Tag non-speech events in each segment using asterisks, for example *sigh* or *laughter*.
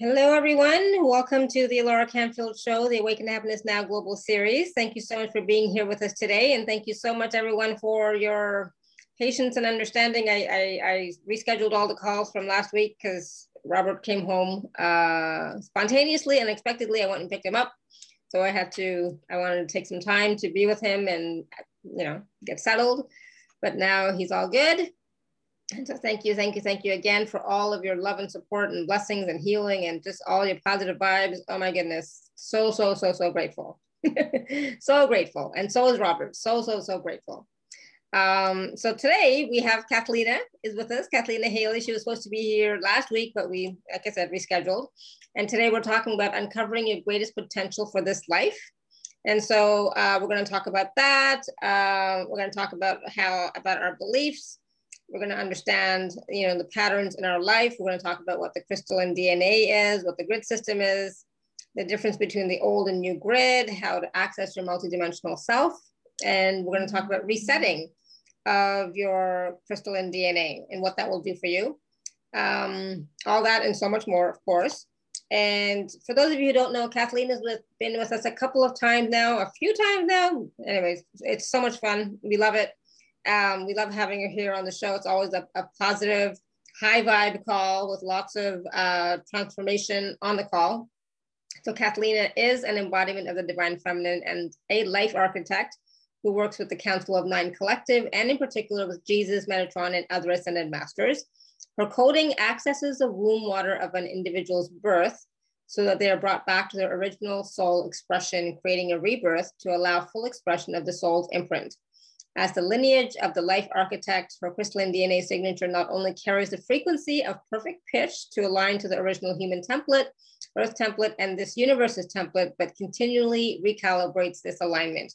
Hello, everyone. Welcome to the Alara Canfield Show, the Awaken Happiness Now Global Series. Thank you so much for being here with us today. And thank you so much, everyone, for your patience and understanding. I, I, I rescheduled all the calls from last week because Robert came home uh, spontaneously, unexpectedly. I went and picked him up. So I had to, I wanted to take some time to be with him and, you know, get settled. But now he's all good. And so thank you, thank you, thank you again for all of your love and support and blessings and healing and just all your positive vibes. Oh my goodness. So, so, so, so grateful. *laughs* so grateful. And so is Robert. So, so, so grateful. Um, so today we have Cathleena is with us, Cathleena Hailley. She was supposed to be here last week, but we, like I said, rescheduled. And today we're talking about uncovering your greatest potential for this life. And so uh, we're going to talk about that. Uh, we're going to talk about how about our beliefs, we're going to understand, you know, the patterns in our life. We're going to talk about what the crystalline DNA is, what the grid system is, the difference between the old and new grid, how to access your multidimensional self. And we're going to talk about resetting of your crystalline DNA and what that will do for you. Um, all that and so much more, of course. And for those of you who don't know, Kathleen has been with us a couple of times now, a few times now. Anyways, it's so much fun. We love it. Um, we love having her here on the show. It's always a, a positive, high vibe call with lots of uh, transformation on the call. So Cathleena is an embodiment of the divine feminine and a life architect who works with the Council of Nine Collective and in particular with Jesus, Metatron, and other ascended masters. Her coding accesses the womb water of an individual's birth so that they are brought back to their original soul expression, creating a rebirth to allow full expression of the soul's imprint. As the lineage of the life architect, her crystalline DNA signature not only carries the frequency of perfect pitch to align to the original human template, earth template, and this universe's template, but continually recalibrates this alignment.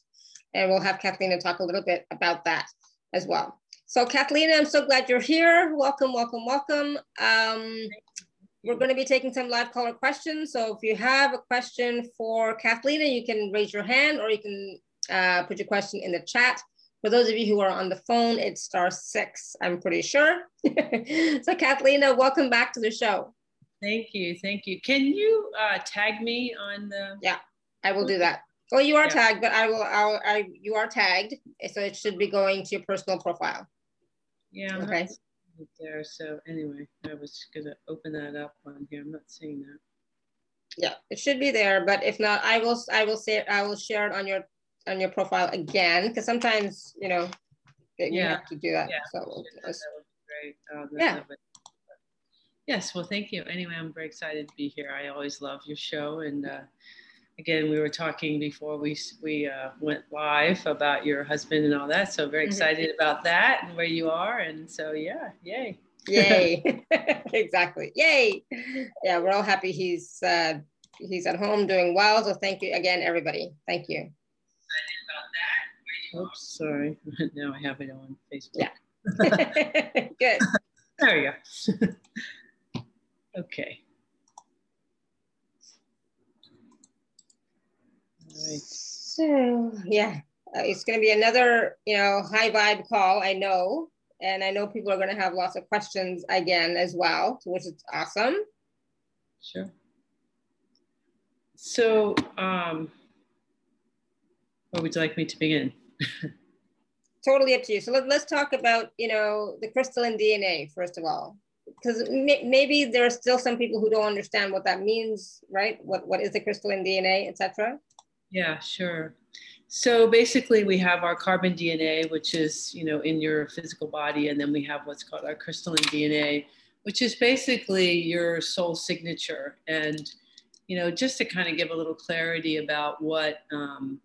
And we'll have Kathleen talk a little bit about that as well. So Kathleen, I'm so glad you're here. Welcome, welcome, welcome. Um, we're going to be taking some live caller questions. So if you have a question for Kathleen, you can raise your hand or you can uh, put your question in the chat. For those of you who are on the phone, it's star six, I'm pretty sure. *laughs* so Cathleena, welcome back to the show. Thank you, thank you. Can you uh, tag me on the? Yeah, I will do that. Well, you are yeah. tagged, but I will, I'll, I, you are tagged. So it should be going to your personal profile. Yeah, I'm okay. there. So anyway, I was gonna open that up on here. I'm not seeing that. Yeah, it should be there, but if not, I will, I will say, I will share it on your on your profile again because sometimes you know you yeah. have to do that. Yeah. So we'll that great. Um, yeah. Yes, well, thank you. Anyway, I'm very excited to be here. I always love your show, and uh, again, we were talking before we we uh, went live about your husband and all that. So very mm-hmm. excited mm-hmm. about that and where you are, and so yeah, yay, yay, *laughs* *laughs* exactly, yay, yeah, we're all happy he's uh, he's at home doing well. So thank you again, everybody. Thank you. Oops, sorry. *laughs* now I have it on Facebook. Yeah. *laughs* *laughs* Good. there you go. okay. All right. So, yeah, uh, it's going to be another, you know, high vibe call, I know. And I know people are going to have lots of questions again as well, which is awesome. Sure. So, um, where would you like me to begin? Totally up to you. So let, us talk about, you know, the crystalline DNA, first of all, because may, maybe there are still some people who don't understand what that means, right? What, what is the crystalline DNA, etc. Yeah, sure. So basically we have our carbon DNA, which is, you know, in your physical body. And then we have what's called our crystalline DNA, which is basically your soul signature. And, you know, just to kind of give a little clarity about what, um,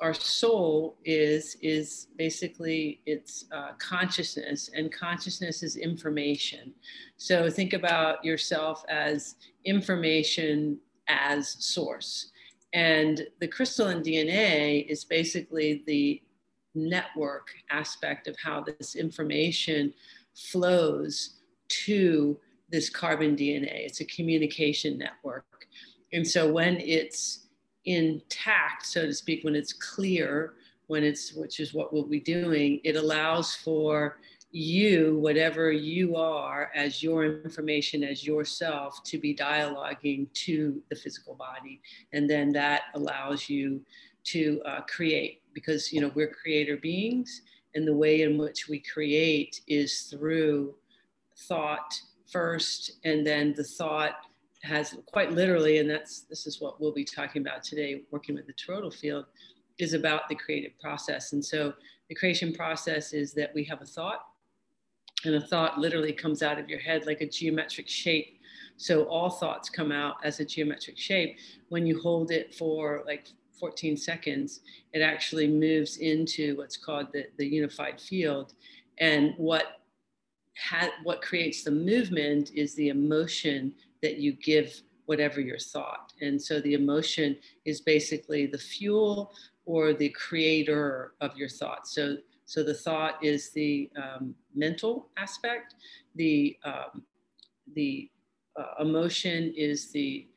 our soul is is basically it's uh, consciousness and consciousness is information. So think about yourself as information as source. And the crystalline dna is basically the network aspect of how this information flows to this carbon dna it's a communication network. And so when it's intact, so to speak, when it's clear, when it's, which is what we'll be doing, it allows for you, whatever you are, as your information, as yourself, to be dialoguing to the physical body. And then that allows you to uh, create because, you know, we're creator beings. And the way in which we create is through thought first, and then the thought has quite literally, and that's this is what we'll be talking about today, working with the toroidal field, is about the creative process. And so the creation process is that we have a thought, and a thought literally comes out of your head like a geometric shape. So all thoughts come out as a geometric shape. When you hold it for like 14 seconds, it actually moves into what's called the, the unified field. And what ha- what creates the movement is the emotion that you give whatever your thought. And so the emotion is basically the fuel or the creator of your thought. So so the thought is the um, mental aspect, the, um, the uh, emotion is the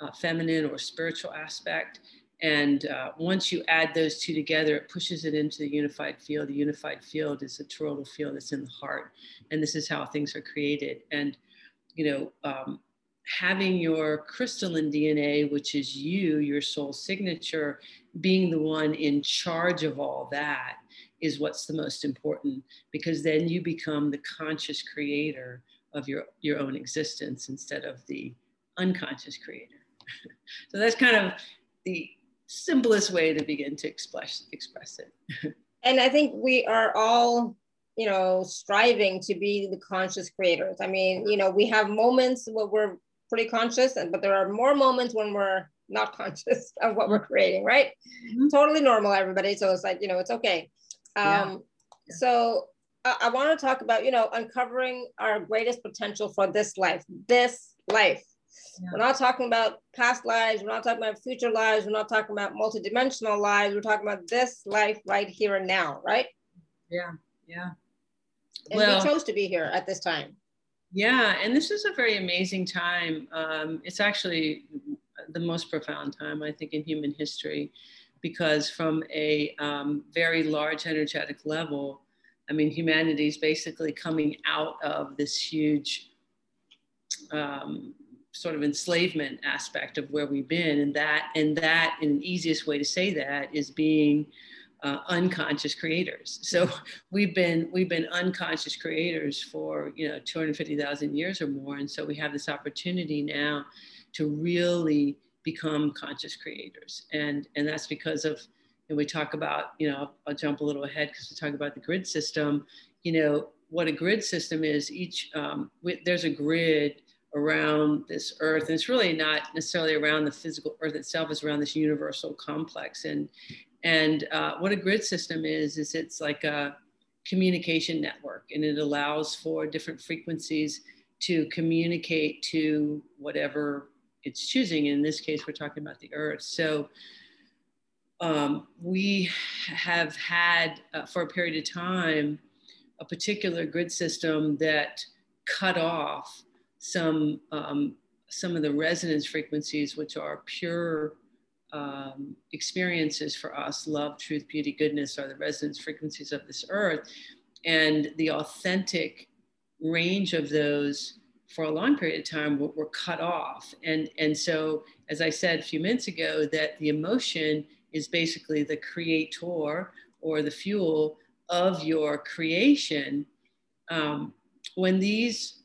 uh, feminine or spiritual aspect. And uh, once you add those two together, it pushes it into the unified field. The unified field is a toroidal field that's in the heart. And this is how things are created. And, you know, um, having your crystalline DNA, which is you, your soul signature, being the one in charge of all that is what's the most important because then you become the conscious creator of your, your own existence instead of the unconscious creator. *laughs* so that's kind of the simplest way to begin to express express it. *laughs* and I think we are all, you know, striving to be the conscious creators. I mean, you know, we have moments where we're pretty conscious, and but there are more moments when we're not *laughs* conscious of what we're creating, right? Mm-hmm. Totally normal, everybody. So it's like, you know, it's okay. Um, yeah. So I, I want to talk about, you know, uncovering our greatest potential for this life, this life. Yeah. We're not talking about past lives. We're not talking about future lives. We're not talking about multidimensional lives. We're talking about this life right here and now, right? Yeah, yeah. And well, we chose to be here at this time. Yeah, and this is a very amazing time. Um, it's actually the most profound time, I think, in human history because from a um, very large energetic level, I mean, humanity is basically coming out of this huge um, sort of enslavement aspect of where we've been, and that and that, and the easiest way to say that is being uh, unconscious creators. So we've been we've been unconscious creators for you know 250,000 years or more, and so we have this opportunity now to really become conscious creators. And, and that's because of, and we talk about, you know, I'll, I'll jump a little ahead because we talk about the grid system, you know, what a grid system is each, um, we, there's a grid around this earth. And it's really not necessarily around the physical earth itself it's around this universal complex. And and uh, what a grid system is is it's like a communication network and it allows for different frequencies to communicate to whatever it's choosing. In this case, we're talking about the earth. So um, we have had uh, for a period of time a particular grid system that cut off some um, some of the resonance frequencies, which are pure um, experiences for us. Love, truth, beauty, goodness are the resonance frequencies of this earth, and the authentic range of those for a long period of time were, were, cut off. And, and so, as I said a few minutes ago, that the emotion is basically the creator or the fuel of your creation. Um, when these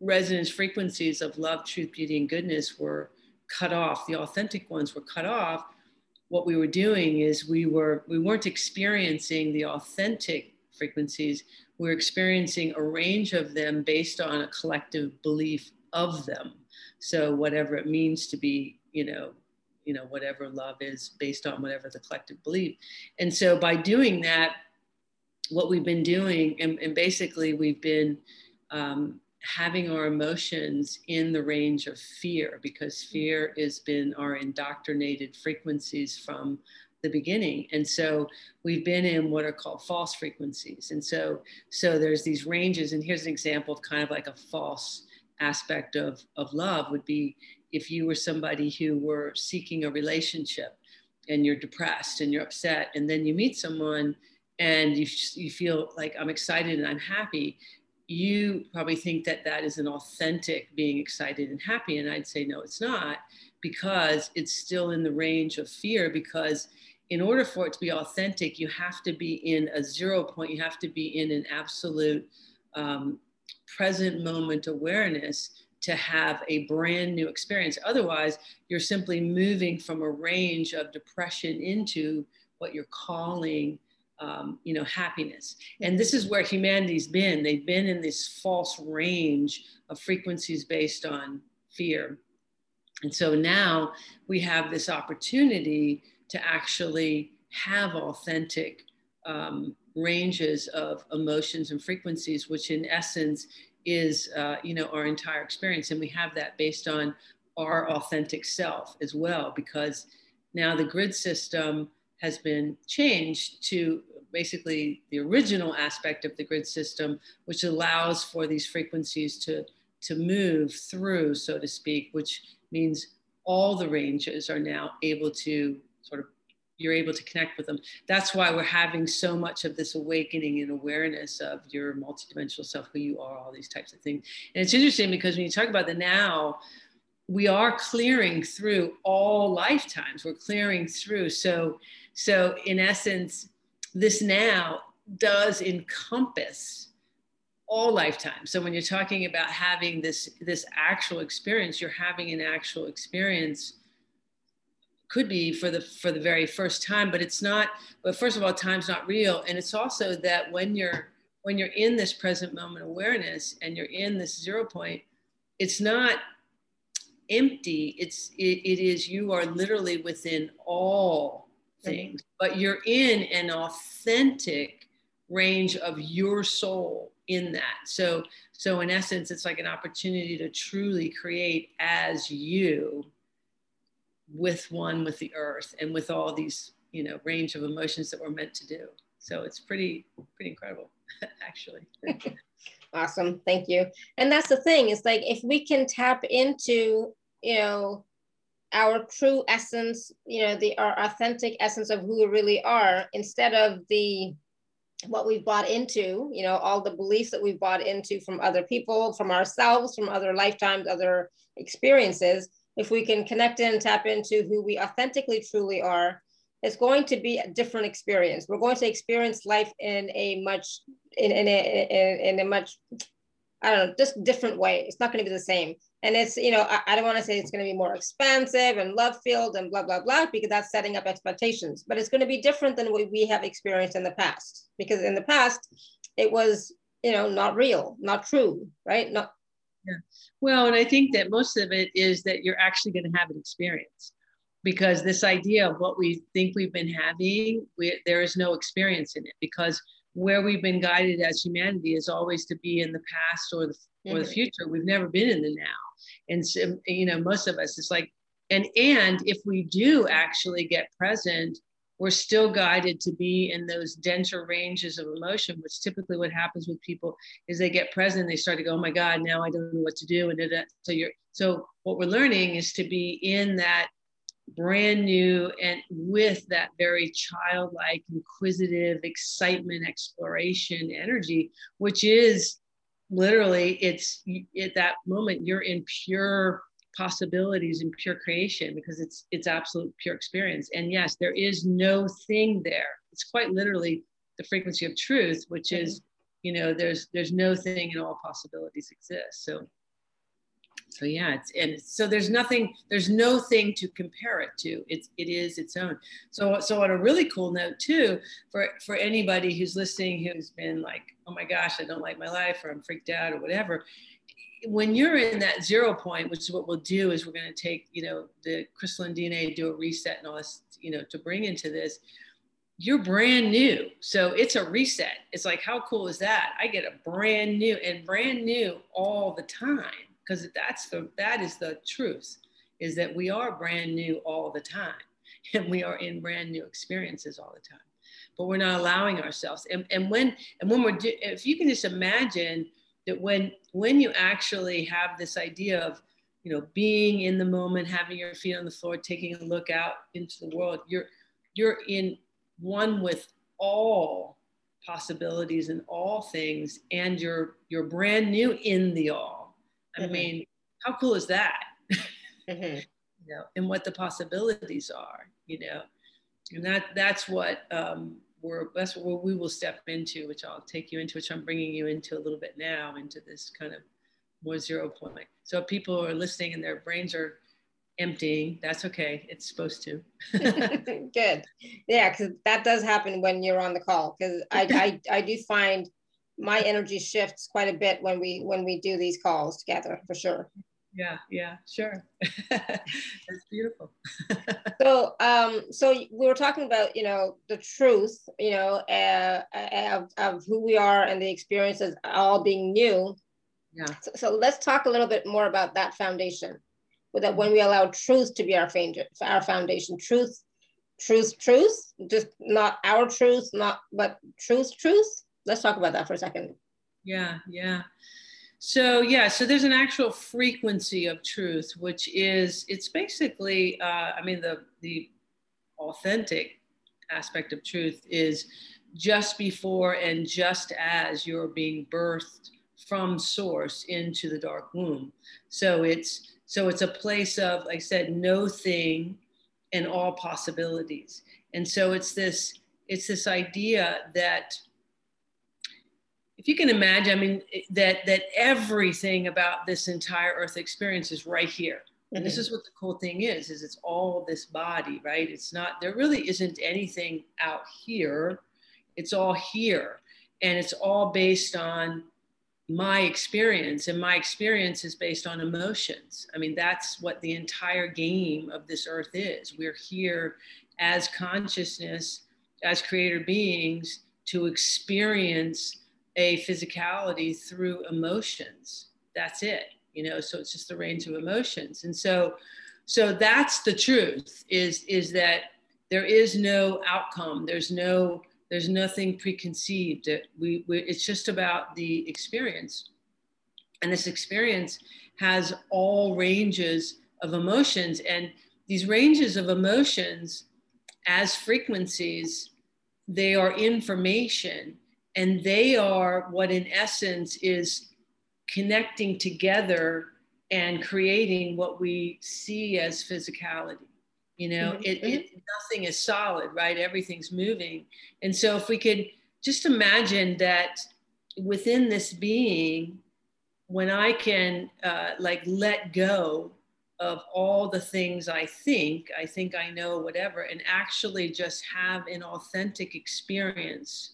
resonance frequencies of love, truth, beauty, and goodness were cut off, the authentic ones were cut off, what we were doing is we were we weren't experiencing the authentic frequencies we're experiencing a range of them based on a collective belief of them. So whatever it means to be, you know, you know, whatever love is based on whatever the collective belief. And so by doing that, what we've been doing, and, and basically we've been um, having our emotions in the range of fear because mm-hmm. fear has been our indoctrinated frequencies from the beginning. And so we've been in what are called false frequencies. And so, so there's these ranges. And here's an example of kind of like a false aspect of, of love would be if you were somebody who were seeking a relationship and you're depressed and you're upset, and then you meet someone and you, you feel like I'm excited and I'm happy, you probably think that that is an authentic being excited and happy. And I'd say, no, it's not, because it's still in the range of fear. Because in order for it to be authentic, you have to be in a zero point, you have to be in an absolute um, present moment awareness to have a brand new experience. Otherwise, you're simply moving from a range of depression into what you're calling um, you know, happiness. And this is where humanity's been. They've been in this false range of frequencies based on fear. And so now we have this opportunity to actually have authentic um, ranges of emotions and frequencies, which in essence is, uh, you know, our entire experience. And we have that based on our authentic self as well, because now the grid system has been changed to basically the original aspect of the grid system, which allows for these frequencies to, to move through, so to speak, which means all the ranges are now able to sort of you're able to connect with them. That's why we're having so much of this awakening and awareness of your multidimensional self, who you are, all these types of things. And it's interesting because when you talk about the now, we are clearing through all lifetimes. We're clearing through. So, so in essence, this now does encompass all lifetimes. So when you're talking about having this this actual experience, you're having an actual experience could be for the for the very first time, but it's not. But first of all, time's not real, and it's also that when you're when you're in this present moment awareness and you're in this zero point, it's not empty. It's it, it is you are literally within all things, but you're in an authentic range of your soul in that. So, so in essence, it's like an opportunity to truly create as you with one with the earth and with all these, you know, range of emotions that we're meant to do. So it's pretty, pretty incredible, *laughs* actually. *laughs* awesome. Thank you. And that's the thing, it's like if we can tap into, you know, our true essence, you know, the our authentic essence of who we really are, instead of the what we've bought into, you know, all the beliefs that we've bought into from other people, from ourselves, from other lifetimes, other experiences. If we can connect in and tap into who we authentically truly are, it's going to be a different experience. We're going to experience life in a much in, in, a, in, in a much I don't know, just different way. It's not going to be the same. And it's, you know, I, I don't want to say it's going to be more expansive and love filled and blah, blah, blah, because that's setting up expectations. But it's going to be different than what we have experienced in the past. Because in the past, it was, you know, not real, not true, right? Not. Yeah. Well, and I think that most of it is that you're actually going to have an experience because this idea of what we think we've been having, we, there is no experience in it because where we've been guided as humanity is always to be in the past or the or the mm-hmm. future. We've never been in the now, and so, you know most of us it's like, and and if we do actually get present, we're still guided to be in those denser ranges of emotion. Which typically what happens with people is they get present, they start to go, oh my God, now I don't know what to do, and so you're so what we're learning is to be in that brand new and with that very childlike, inquisitive excitement, exploration energy, which is literally it's at that moment you're in pure possibilities and pure creation because it's it's absolute pure experience. And yes there is no thing there. It's quite literally the frequency of truth which mm-hmm. is you know there's there's no thing and all possibilities exist. So so yeah it's and so there's nothing there's no thing to compare it to it's it is its own so so on a really cool note too for for anybody who's listening who's been like oh my gosh i don't like my life or i'm freaked out or whatever when you're in that zero point which is what we'll do is we're going to take you know the crystalline dna do a reset and all this you know to bring into this you're brand new. So it's a reset. It's like, how cool is that? I get a brand new and brand new all the time because that's the that is the truth is that we are brand new all the time *laughs* and we are in brand new experiences all the time but we're not allowing ourselves and, and when and when we're do, if you can just imagine that when when you actually have this idea of you know being in the moment having your feet on the floor taking a look out into the world you're you're in one with all possibilities and all things and you're you're brand new in the all i mm-hmm. mean how cool is that *laughs* mm-hmm. you know and what the possibilities are you know and that that's what um, we're that's what we will step into which i'll take you into which i'm bringing you into a little bit now into this kind of more zero point so if people are listening and their brains are emptying. That's okay. It's supposed to. *laughs* Good. Yeah, because that does happen when you're on the call. Because I, I I do find my energy shifts quite a bit when we when we do these calls together for sure. Yeah, yeah, sure. *laughs* That's beautiful. *laughs* so um so we were talking about, you know, the truth, you know, uh, of, of who we are and the experiences all being new. Yeah. So, so let's talk a little bit more about that foundation that when we allow truth to be our, our foundation, truth, truth, truth, just not our truth, not but truth, truth. Let's talk about that for a second. Yeah, yeah. So yeah, so there's an actual frequency of truth, which is it's basically, uh, I mean, the the authentic aspect of truth is just before and just as you're being birthed from source into the dark womb. So it's so it's a place of, like I said, no thing and all possibilities. And so it's this, it's this idea that if you can imagine, I mean, that that everything about this entire earth experience is right here. And mm-hmm. this is what the cool thing is, is it's all this body, right? It's not, there really isn't anything out here. It's all here. And it's all based on my experience and my experience is based on emotions i mean that's what the entire game of this earth is we're here as consciousness as creator beings to experience a physicality through emotions that's it you know so it's just the range of emotions and so so that's the truth is is that there is no outcome there's no there's nothing preconceived. We, we, it's just about the experience. And this experience has all ranges of emotions. And these ranges of emotions, as frequencies, they are information. And they are what, in essence, is connecting together and creating what we see as physicality you know mm-hmm. it, it mm-hmm. nothing is solid right everything's moving and so if we could just imagine that within this being when i can uh, like let go of all the things i think i think i know whatever and actually just have an authentic experience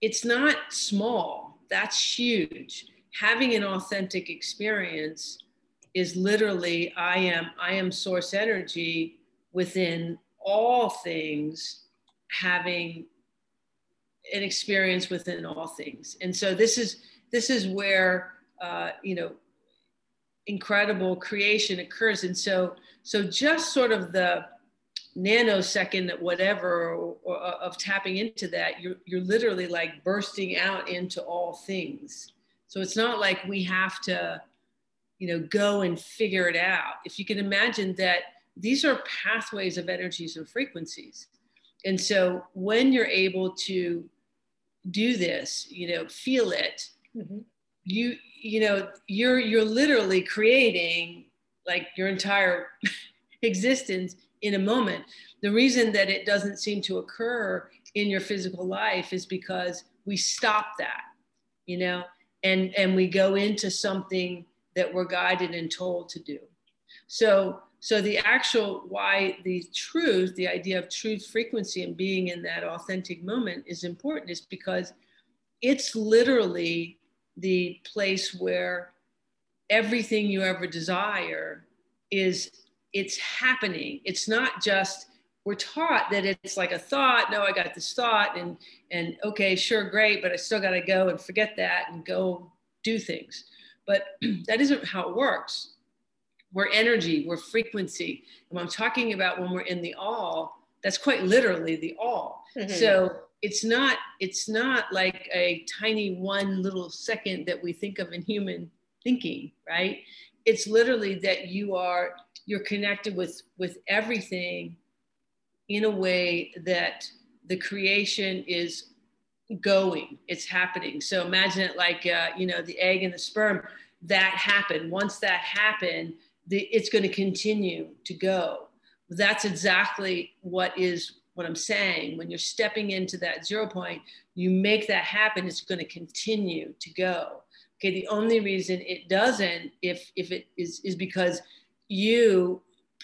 it's not small that's huge having an authentic experience is literally I am I am source energy within all things having an experience within all things. And so this is this is where uh, you know incredible creation occurs. And so so just sort of the nanosecond that whatever or, or, of tapping into that you're, you're literally like bursting out into all things so it's not like we have to you know, go and figure it out. If you can imagine that these are pathways of energies and frequencies. And so when you're able to do this, you know, feel it, mm-hmm. you, you know, you're, you're literally creating like your entire *laughs* existence in a moment. The reason that it doesn't seem to occur in your physical life is because we stop that, you know, and, and we go into something that we're guided and told to do. So, so the actual why the truth, the idea of truth frequency and being in that authentic moment is important is because it's literally the place where everything you ever desire is it's happening. It's not just we're taught that it's like a thought no i got this thought and and okay sure great but i still got to go and forget that and go do things but *clears throat* that isn't how it works. We're energy, we're frequency. And I'm talking about when we're in the all, that's quite literally the all. Mm-hmm. So it's not it's not like a tiny one little second that we think of in human thinking, right? It's literally that you are you're connected with with everything in a way that the creation is going, it's happening. So imagine it like, uh, you know, the egg and the sperm, that happened. Once that happened, the, it's going to continue to go. That's exactly what is what I'm saying. When you're stepping into that zero point, you make that happen, it's going to continue to go. Okay, the only reason it doesn't, if if it is, is because you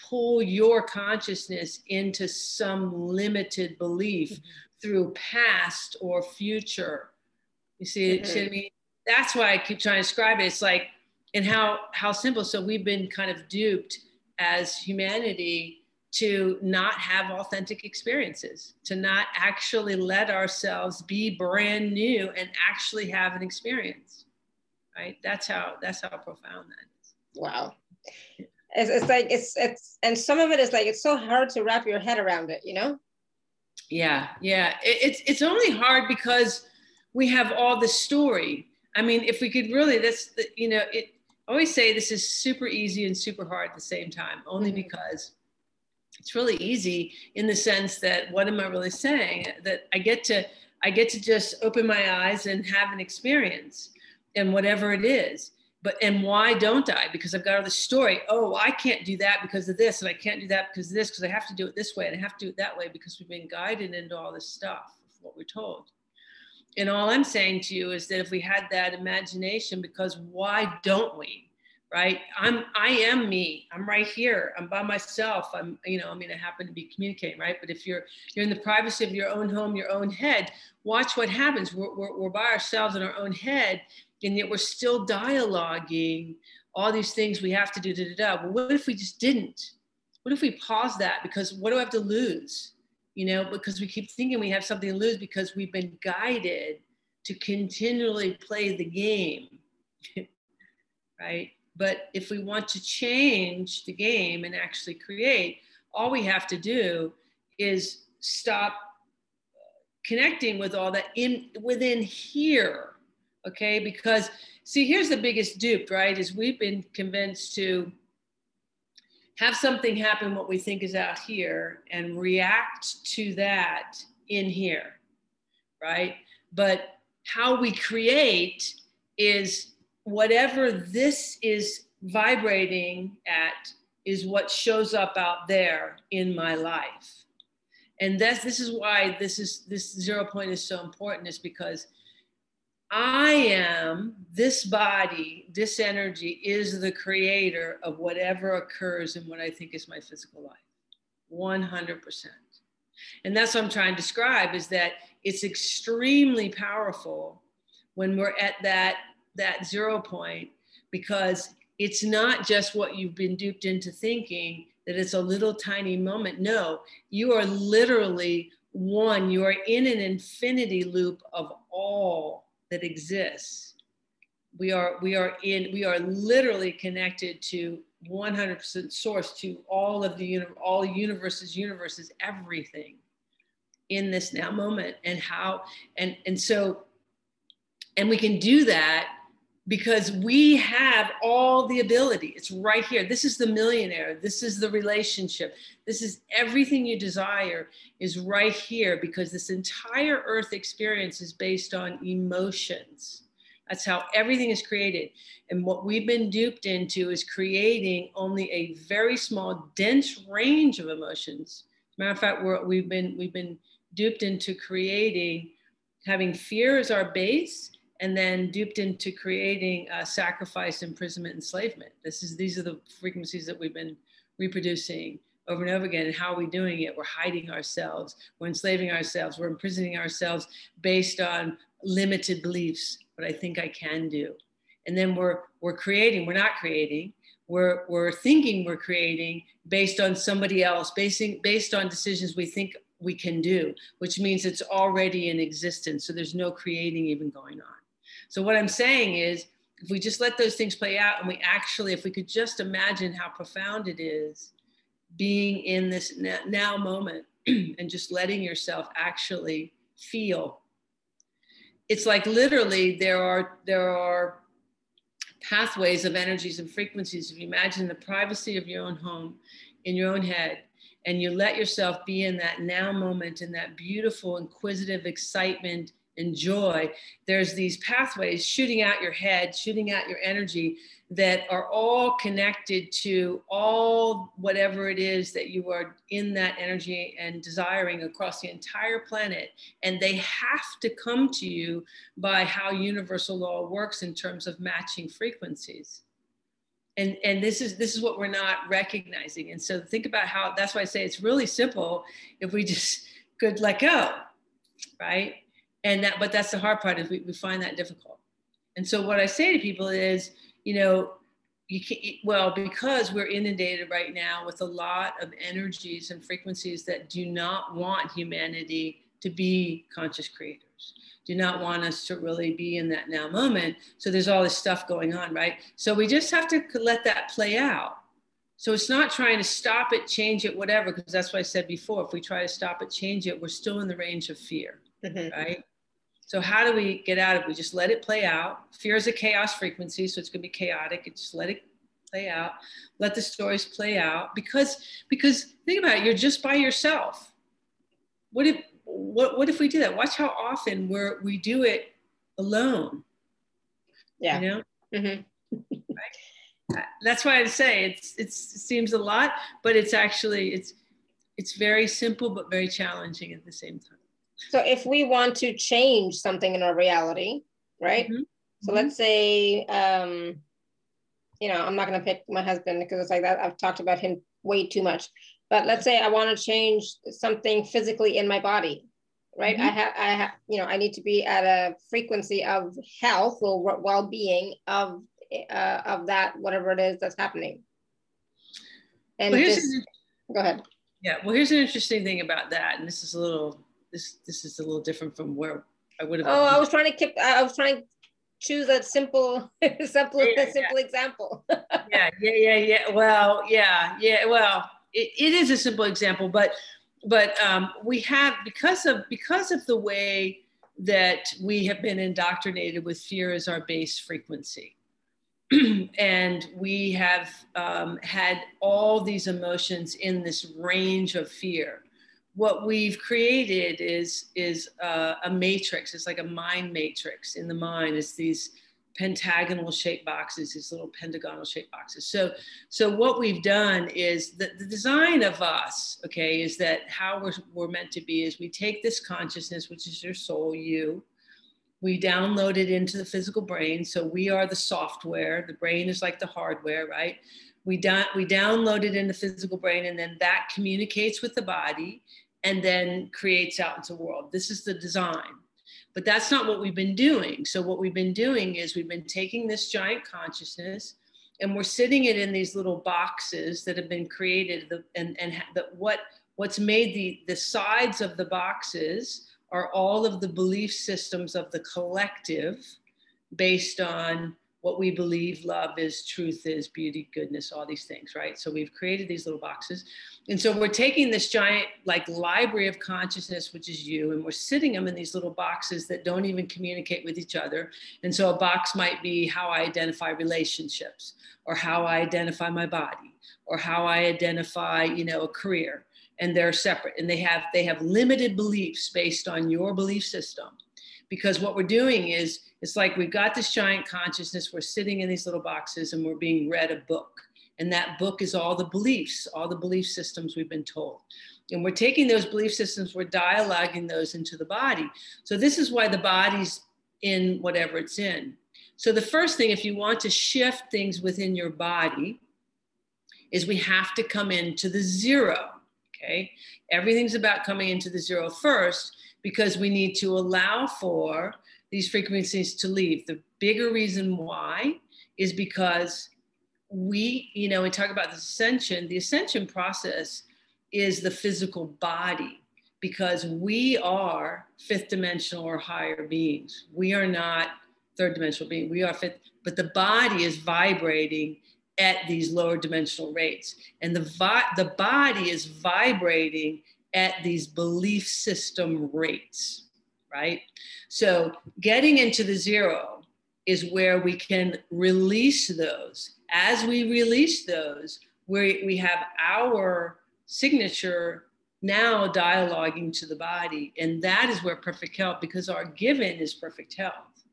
pull your consciousness into some limited belief mm-hmm. through past or future. You see, mm-hmm. see I mean? That's why I keep trying to describe it. It's like, and how how simple. So we've been kind of duped as humanity to not have authentic experiences, to not actually let ourselves be brand new and actually have an experience. Right? That's how that's how profound that is. Wow. It's, it's like it's it's and some of it is like it's so hard to wrap your head around it, you know? Yeah, yeah. It, it's it's only hard because we have all the story. I mean, if we could really, that's the, you know, it. I always say this is super easy and super hard at the same time, only mm-hmm. because it's really easy in the sense that what am I really saying? That I get to I get to just open my eyes and have an experience and whatever it is. But and why don't I? Because I've got all this story. Oh, I can't do that because of this, and I can't do that because of this, because I have to do it this way, and I have to do it that way because we've been guided into all this stuff, what we're told. And all I'm saying to you is that if we had that imagination, because why don't we? right i'm i am me i'm right here i'm by myself i'm you know i mean i happen to be communicating right but if you're you're in the privacy of your own home your own head watch what happens we're, we're, we're by ourselves in our own head and yet we're still dialoguing all these things we have to do da, da, da. well what if we just didn't what if we pause that because what do i have to lose you know because we keep thinking we have something to lose because we've been guided to continually play the game *laughs* right but if we want to change the game and actually create, all we have to do is stop connecting with all that in within here. Okay, because see, here's the biggest dupe, right? Is we've been convinced to have something happen what we think is out here and react to that in here, right? But how we create is whatever this is vibrating at is what shows up out there in my life and that's this is why this is this zero point is so important is because i am this body this energy is the creator of whatever occurs in what i think is my physical life. 100% and that's what i'm trying to describe is that it's extremely powerful when we're at that that zero point because it's not just what you've been duped into thinking that it's a little tiny moment. No, you are literally one, you are in an infinity loop of all that exists. We are, we are in, we are literally connected to 100% source to all of the universe, all universes, universes, everything in this now moment and how, and, and so, and we can do that because we have all the ability. It's right here. This is the millionaire. This is the relationship. This is everything you desire is right here because this entire earth experience is based on emotions. That's how everything is created. And what we've been duped into is creating only a very small, dense range of emotions. As a matter of fact, we're, we've been we've been duped into creating having fear as our base and then duped into creating uh, sacrifice, imprisonment, enslavement. This is these are the frequencies that we've been reproducing over and over again. And how are we doing it? We're hiding ourselves. We're enslaving ourselves. We're imprisoning ourselves based on limited beliefs. What I think I can do, and then we're we're creating. We're not creating. We're we're thinking we're creating based on somebody else, basing based on decisions we think we can do, which means it's already in existence. So there's no creating even going on. So what I'm saying is, if we just let those things play out and we actually, if we could just imagine how profound it is being in this now moment *clears throat* and just letting yourself actually feel. It's like literally there are there are pathways of energies and frequencies. If you imagine the privacy of your own home, in your own head, and you let yourself be in that now moment, in that beautiful, inquisitive excitement and joy, there's these pathways shooting out your head, shooting out your energy that are all connected to all whatever it is that you are in that energy and desiring across the entire planet. And they have to come to you by how universal law works in terms of matching frequencies. And, and this is this is what we're not recognizing. And so think about how that's why I say it's really simple if we just could let go, right? And that but that's the hard part is we, we find that difficult. And so what I say to people is, you know, you can well because we're inundated right now with a lot of energies and frequencies that do not want humanity to be conscious creators do not want us to really be in that now moment. So there's all this stuff going on right? So we just have to let that play out. So it's not trying to stop it change it whatever because that's what i said before. If we try to stop it change it we're still in the range of fear mm-hmm. right so how do we get out of it? We just let it play out. Fear is a chaos frequency, so it's going to be chaotic. And just let it play out. Let the stories play out because because think about it. You're just by yourself. What if what what if we do that? Watch how often we're we do it alone. Yeah. You know. Mm-hmm. right? That's why I say it's it's it seems a lot, but it's actually it's it's very simple but very challenging at the same time. So if we want to change something in our reality, right? Mm-hmm. So let's say, um, you know, I'm not going to pick my husband because it's like that. I've talked about him way too much. But let's say I want to change something physically in my body, right? Mm-hmm. I have, I have, you know, I need to be at a frequency of health or well-being of uh, of that whatever it is that's happening. And well, just, go ahead. Yeah. Well, here's an interesting thing about that, and this is a little this this is a little different from where I would have. Oh, I was trying to keep. I was trying to choose a simple, *laughs* simple, yeah, simple yeah. example. *laughs* yeah, yeah, yeah, yeah. Well, yeah, yeah. Well, it, it is a simple example, but but um, we have because of because of the way that we have been indoctrinated with fear as our base frequency. *clears throat* and we have um, had all these emotions in this range of fear what we've created is is uh, a matrix. It's like a mind matrix in the mind. It's these pentagonal shaped boxes, these little pentagonal shaped boxes. So, so what we've done is the, the design of us, okay, is that how we're, we're meant to be is we take this consciousness, which is your soul, you, we download it into the physical brain. So we are the software. The brain is like the hardware, right? We, do, we download it in the physical brain, and then that communicates with the body and then creates out into the world. This is the design. But that's not what we've been doing. So, what we've been doing is we've been taking this giant consciousness and we're sitting it in these little boxes that have been created. And, and the, what, what's made the, the sides of the boxes are all of the belief systems of the collective based on what we believe love is, truth is, beauty, goodness, all these things, right? So we've created these little boxes. And so we're taking this giant, like, library of consciousness, which is you, and we're sitting them in these little boxes that don't even communicate with each other. And so a box might be how I identify relationships, or how I identify my body, or how I identify, you know, a career. And they're separate and they have they have limited beliefs based on your belief system because what we're doing is it's like we've got this giant consciousness we're sitting in these little boxes and we're being read a book. And that book is all the beliefs all the belief systems we've been told. And we're taking those belief systems we're dialoguing those into the body. So this is why the body's in whatever it's in. So the first thing if you want to shift things within your body is we have to come into the zero okay? Everything's about coming into the zero first because we need to allow for these frequencies to leave. The bigger reason why is because we, you know, we talk about the ascension, the ascension process is the physical body because we are fifth dimensional or higher beings. We are not third dimensional being. We are fifth, but the body is vibrating at these lower dimensional rates. And the, vi- the body is vibrating at these belief system rates, right? So getting into the zero is where we can release those. As we release those, we, we have our signature now dialoguing to the body. And that is where perfect health, because our given is perfect health,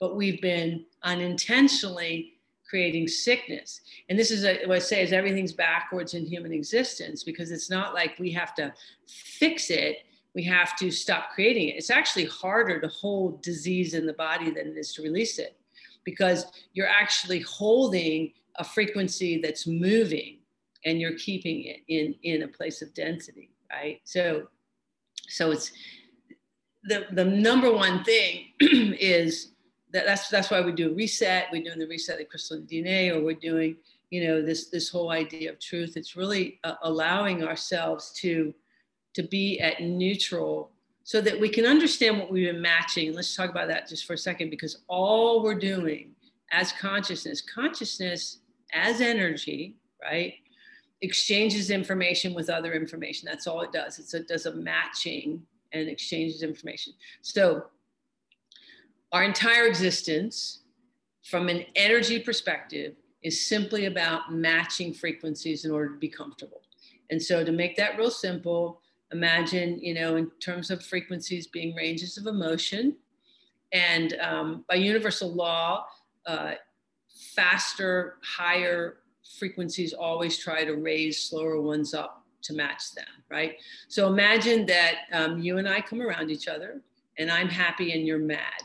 but we've been unintentionally creating sickness. And this is a, what I say is everything's backwards in human existence because it's not like we have to fix it. We have to stop creating it. It's actually harder to hold disease in the body than it is to release it because you're actually holding a frequency that's moving and you're keeping it in, in a place of density, right? So, so it's the, the number one thing *clears throat* is that, that's that's why we do a reset. We're doing the reset of crystalline DNA, or we're doing you know this this whole idea of truth. It's really uh, allowing ourselves to to be at neutral so that we can understand what we've been matching. Let's talk about that just for a second, because all we're doing as consciousness, consciousness as energy, right, exchanges information with other information. That's all it does. It's, it does a matching and exchanges information. So our entire existence, from an energy perspective, is simply about matching frequencies in order to be comfortable. And so, to make that real simple, imagine, you know, in terms of frequencies being ranges of emotion. And um, by universal law, uh, faster, higher frequencies always try to raise slower ones up to match them, right? So imagine that um, you and I come around each other and I'm happy and you're mad.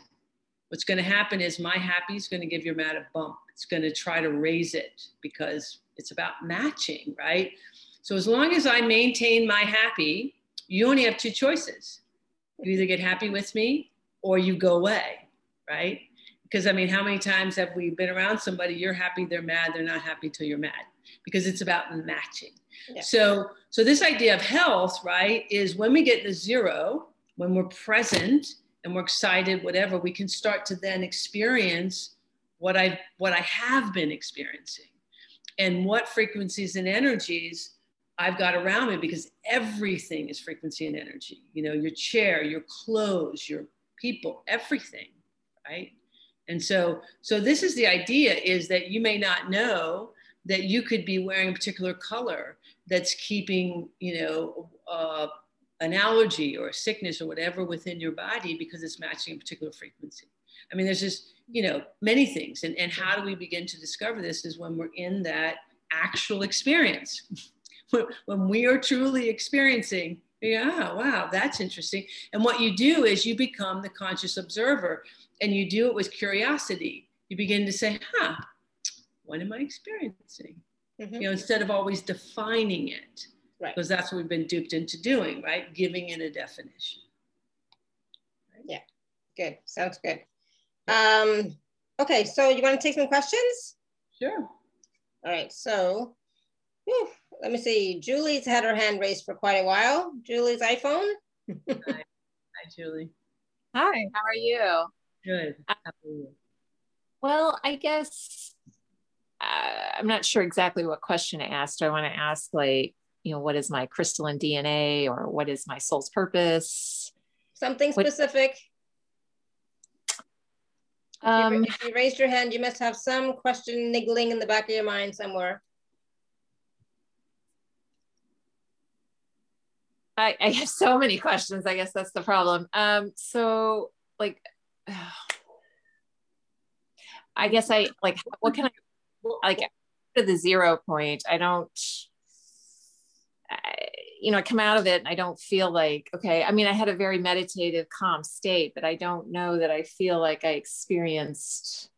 What's going to happen is my happy is going to give your mad a bump. It's going to try to raise it because it's about matching, right? So as long as I maintain my happy, you only have two choices. You either get happy with me or you go away, right? Because I mean, how many times have we been around somebody, you're happy, they're mad, they're not happy till you're mad? Because it's about matching. Yeah. So, so this idea of health, right, is when we get to zero, when we're present, and we're excited, whatever, we can start to then experience what I what I have been experiencing and what frequencies and energies I've got around me because everything is frequency and energy. You know, your chair, your clothes, your people, everything, right? And so so this is the idea is that you may not know that you could be wearing a particular color that's keeping, you know, uh, an allergy or a sickness or whatever within your body because it's matching a particular frequency. I mean, there's just, you know, many things. And, and how do we begin to discover this is when we're in that actual experience. *laughs* when we are truly experiencing, yeah, wow, that's interesting. And what you do is you become the conscious observer and you do it with curiosity. You begin to say, huh, what am I experiencing? Mm-hmm. You know, instead of always defining it. Right. Because that's what we've been duped into doing, right? Giving it a definition. Yeah, good. Sounds good. Um, okay, so you want to take some questions? Sure. All right, so whew, let me see. Julie's had her hand raised for quite a while. Julie's iPhone. Hi. Hi, Julie. Hi, how are you? Good. How are you? Well, I guess uh, I'm not sure exactly what question I asked. I want to ask like, you know, what is my crystalline DNA or what is my soul's purpose? Something specific. Um, if, you, if you raised your hand, you must have some question niggling in the back of your mind somewhere. I, I have so many questions. I guess that's the problem. Um, so like, *sighs* I guess I like, what can I like to the zero point? I don't, you know, I come out of it and I don't feel like, okay, I mean, I had a very meditative, calm state, but I don't know that I feel like I experienced,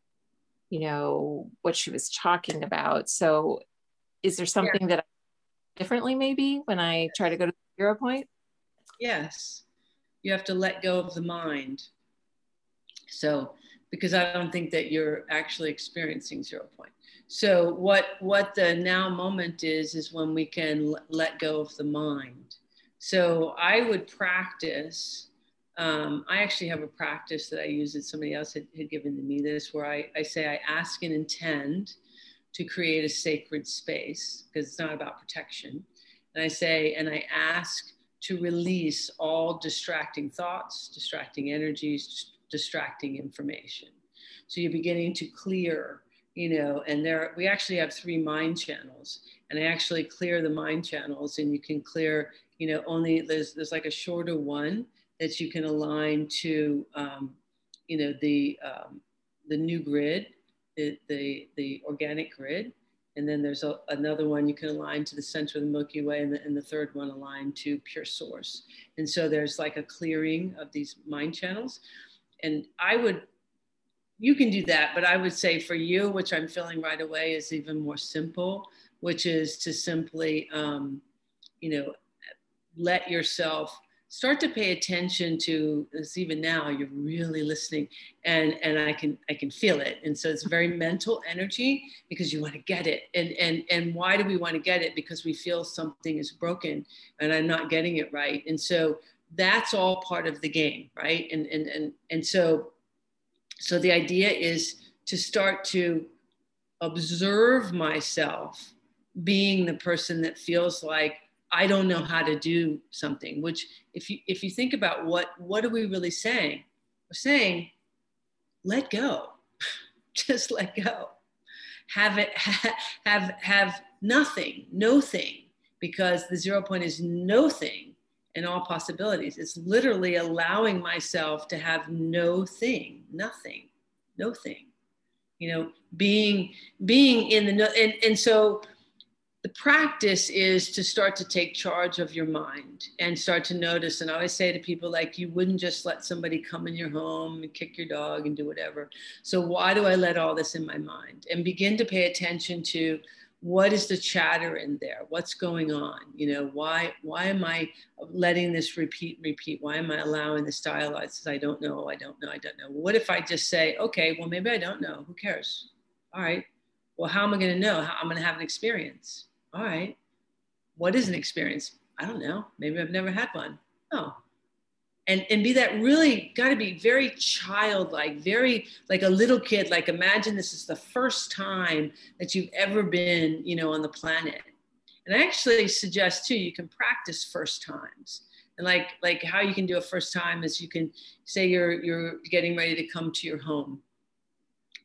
you know, what she was talking about. So is there something yeah. that I differently maybe when I try to go to zero point? Yes. You have to let go of the mind. So, because I don't think that you're actually experiencing zero point. So what what the now moment is is when we can let go of the mind. So I would practice. Um, I actually have a practice that I use that somebody else had, had given to me this, where I, I say I ask and intend to create a sacred space because it's not about protection. And I say, and I ask to release all distracting thoughts, distracting energies, distracting information. So you're beginning to clear you know, and there we actually have three mind channels, and I actually clear the mind channels, and you can clear, you know, only there's, there's like a shorter one that you can align to, um, you know, the, um, the new grid, the, the, the organic grid. And then there's a, another one you can align to the center of the Milky Way, and the, and the third one aligned to pure source. And so there's like a clearing of these mind channels. And I would, you can do that, but I would say for you, which I'm feeling right away, is even more simple, which is to simply, um, you know, let yourself start to pay attention to this even now you're really listening and and i can i can feel it. And so it's very mental energy because you want to get it. And and and why do we want to get it? Because we feel something is broken and i'm not getting it right. And so that's all part of the game right and and and, and so so the idea is to start to observe myself being the person that feels like I don't know how to do something, which if you if you think about what what are we really saying? We're saying, let go. *laughs* Just let go. Have it *laughs* have have nothing, no thing, because the zero point is no thing in all possibilities. It's literally allowing myself to have no thing, nothing, no thing. You know, being being in the no and, and so the practice is to start to take charge of your mind and start to notice. And I always say to people, like, you wouldn't just let somebody come in your home and kick your dog and do whatever. So, why do I let all this in my mind? And begin to pay attention to what is the chatter in there? What's going on? You know, why why am I letting this repeat, repeat? Why am I allowing this dialogue? Says I don't know, I don't know, I don't know. What if I just say, okay, well, maybe I don't know. Who cares? All right. Well, how am I going to know? How I'm going to have an experience all right, what is an experience? I don't know. Maybe I've never had one. Oh. And, and be that really got to be very childlike, very like a little kid. Like imagine this is the first time that you've ever been, you know, on the planet. And I actually suggest too, you can practice first times. And like like how you can do a first time is you can say you're you're getting ready to come to your home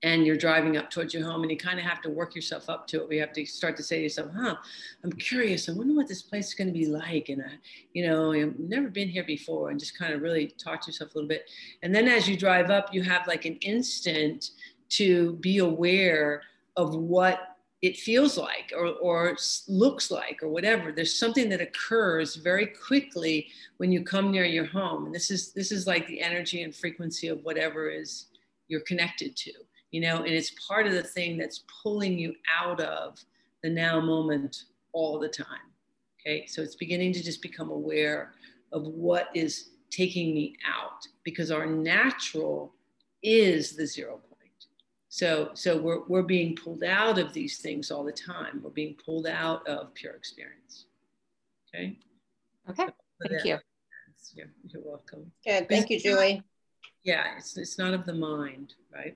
and you're driving up towards your home and you kind of have to work yourself up to it. We have to start to say to yourself, huh, I'm curious. I wonder what this place is going to be like. And, I, you know, I've never been here before and just kind of really talk to yourself a little bit. And then as you drive up, you have like an instant to be aware of what it feels like or, or looks like or whatever there's something that occurs very quickly when you come near your home and this is this is like the energy and frequency of whatever is you're connected to you know, and it's part of the thing that's pulling you out of the now moment all the time. Okay, so it's beginning to just become aware of what is taking me out because our natural is the zero point. So, so we're, we're being pulled out of these things all the time. We're being pulled out of pure experience. Okay. Okay. Thank you. You're, you're welcome. Good. Thank you, Julie. Yeah, it's, it's not of the mind, right?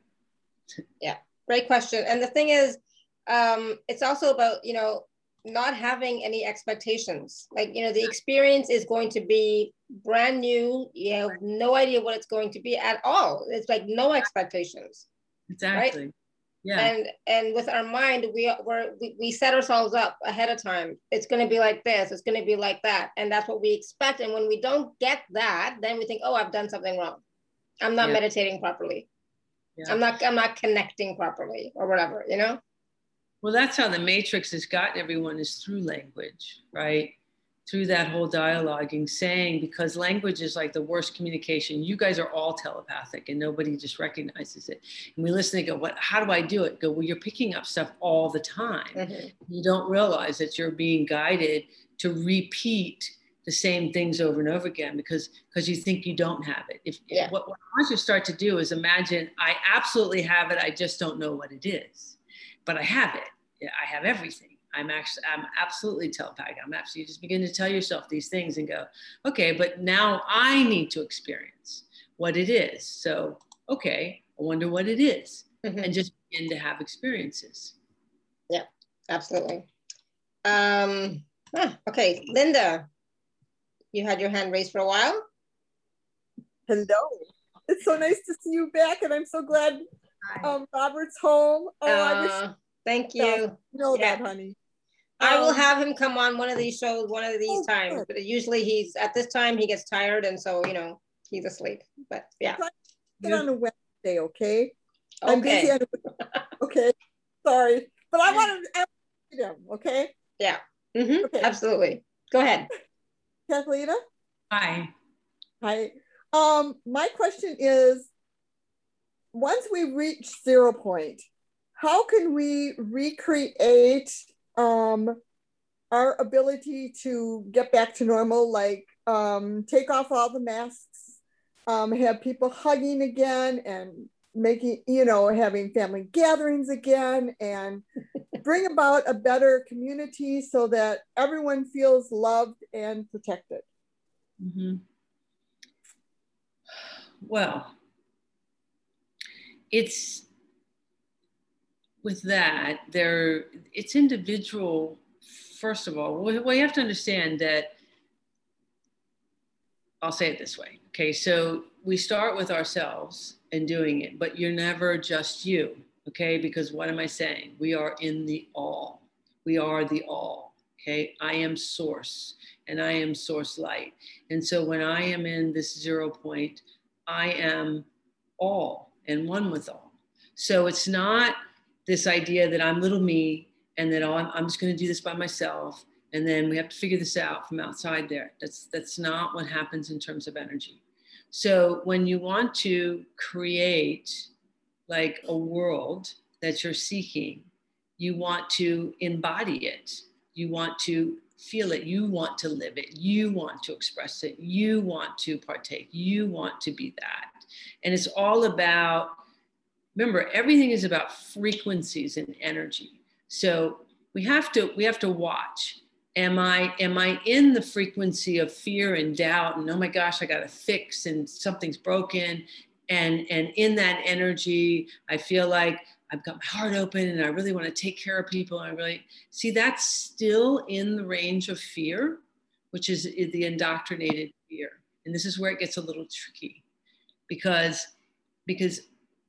Yeah, great question. And the thing is, um, it's also about, you know, not having any expectations. Like, you know, the experience is going to be brand new. You have no idea what it's going to be at all. It's like no expectations. Exactly. Right? Yeah. And and with our mind, we we're, we we set ourselves up ahead of time. It's going to be like this. It's going to be like that, and that's what we expect. And when we don't get that, then we think, oh, I've done something wrong. I'm not yeah. meditating properly yeah. i'm not i'm not connecting properly or whatever you know? Well that's how the matrix has gotten everyone is through language right? Through that whole dialoguing saying because language is like the worst communication. You guys are all telepathic and nobody just recognizes it. And we listen and go what how do i do it? Go well you're picking up stuff all the time. Mm-hmm. you don't realize that you're being guided to repeat the same things over and over again because because you think you don't have it. If yeah. what, what I want you to start to do is imagine I absolutely have it, I just don't know what it is, but I have it. I have everything. I'm actually I'm absolutely telepathic. I'm absolutely just begin to tell yourself these things and go, okay, but now I need to experience what it is. So okay, I wonder what it is. Mm-hmm. and just begin to have experiences. Yeah, absolutely. Um, ah, okay, Linda, you had your hand raised for a while. Hello. It's so nice to see you back, and I'm so glad um, Robert's home. Oh, uh, I wish. Thank you. You know yeah. that, honey. I will Um, have him come on one of these shows one of these Oh, times, good. but usually he's at this time he gets tired and so you know he's asleep. But yeah, Get on a Wednesday, okay? I'm busy okay, Okay, sorry, but I want to him, okay? Mhm, okay. absolutely. Go ahead. Cathleena? Hi. Hi. Um, my question is, once we reach zero point, how can we recreate um, our ability to get back to normal? Like um, take off all the masks, um, have people hugging again, and making you know having family gatherings again, and bring about a better community so that everyone feels loved and protected. Mhm. Well, it's with that there it's individual first of all well well, you have to understand that i'll say it this way okay so we start with ourselves and doing it but you're never just you okay because what am i saying we are in the all we are the all okay i am source and i am source light and so when i am in this zero point i am all and one with all so it's not this idea that I'm little me and that oh, I'm, I'm just going to do this by myself. And then we have to figure this out from outside there. That's, that's not what happens in terms of energy. So when you want to create like a world that you're seeking, you want to embody it. You want to feel it. You want to live it. You want to express it. You want to partake. You want to be that. And it's all about remember everything is about frequencies and energy so we have to we have to watch am i am i in the frequency of fear and doubt and oh my gosh i got to fix and something's broken and and in that energy i feel like i've got my heart open and i really want to take care of people and i really see that's still in the range of fear which is the indoctrinated fear and this is where it gets a little tricky because because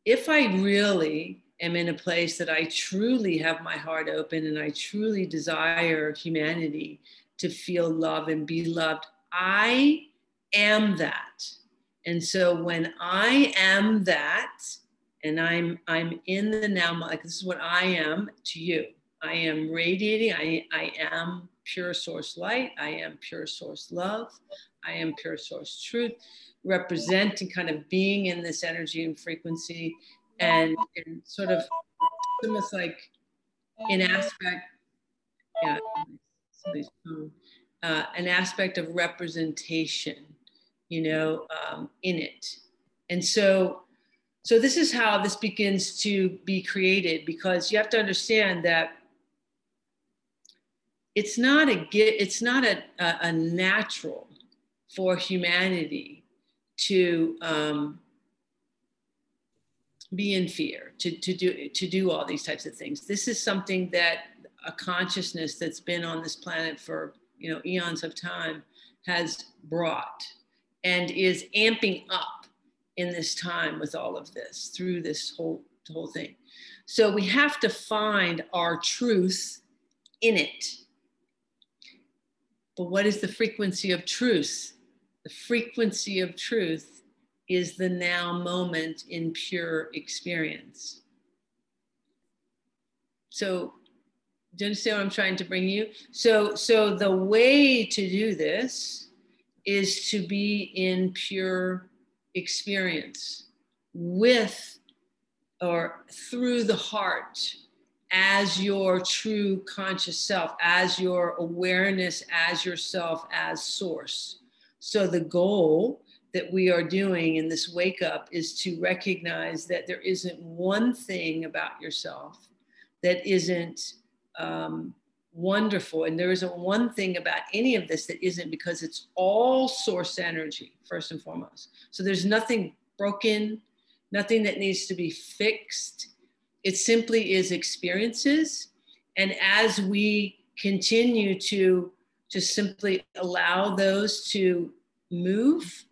if I really am in a place that I truly have my heart open and I truly desire humanity to feel love and be loved, I am that. And so when I am that, and I'm I'm in the now, like this is what I am to you. I am radiating. I, I am pure source light. I am pure source love. I am pure source truth representing kind of being in this energy and frequency and, and sort of almost like an aspect yeah uh, an aspect of representation you know um, in it and so so this is how this begins to be created because you have to understand that it's not a it's not a, a, a natural for humanity to um, be in fear, to, to, do, to do all these types of things. This is something that a consciousness that's been on this planet for you know eons of time has brought and is amping up in this time with all of this through this whole whole thing. So we have to find our truth in it. But what is the frequency of truth? The frequency of truth is the now moment in pure experience. So, do you understand what I'm trying to bring you? So, so the way to do this is to be in pure experience with or through the heart as your true conscious self, as your awareness, as yourself, as source. So the goal that we are doing in this wake up is to recognize that there isn't one thing about yourself that isn't um, wonderful. And there isn't one thing about any of this that isn't because it's all source energy, first and foremost. So there's nothing broken, nothing that needs to be fixed. It simply is experiences. And as we continue to just simply allow those to move,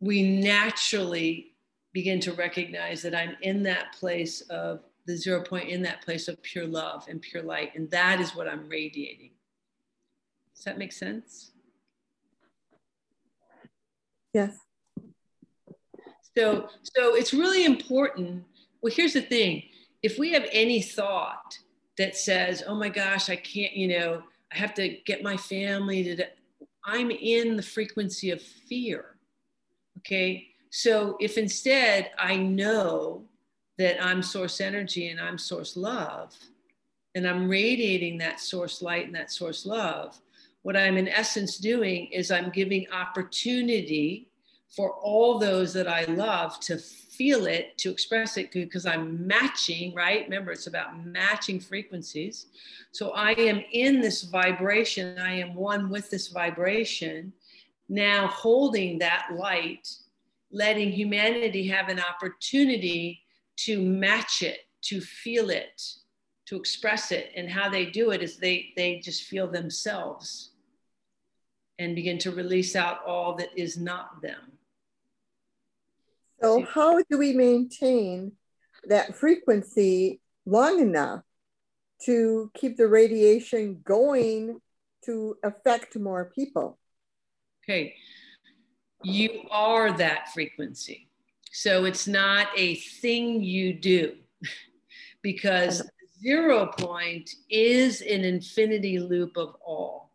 we naturally begin to recognize that I'm in that place of the zero point in that place of pure love and pure light. And that is what I'm radiating. Does that make sense? Yes. So, so it's really important. Well, here's the thing if we have any thought that says, oh my gosh, I can't, you know, I have to get my family to, I'm in the frequency of fear. Okay. So if instead I know that I'm source energy and I'm source love, and I'm radiating that source light and that source love, what I'm in essence doing is I'm giving opportunity for all those that I love to feel it, to express it, because I'm matching, right? Remember, it's about matching frequencies. So I am in this vibration, I am one with this vibration, now holding that light, letting humanity have an opportunity to match it, to feel it, to express it. And how they do it is they, they just feel themselves and begin to release out all that is not them. So, how do we maintain that frequency long enough to keep the radiation going to affect more people? Okay, you are that frequency. So, it's not a thing you do *laughs* because zero point is an infinity loop of all.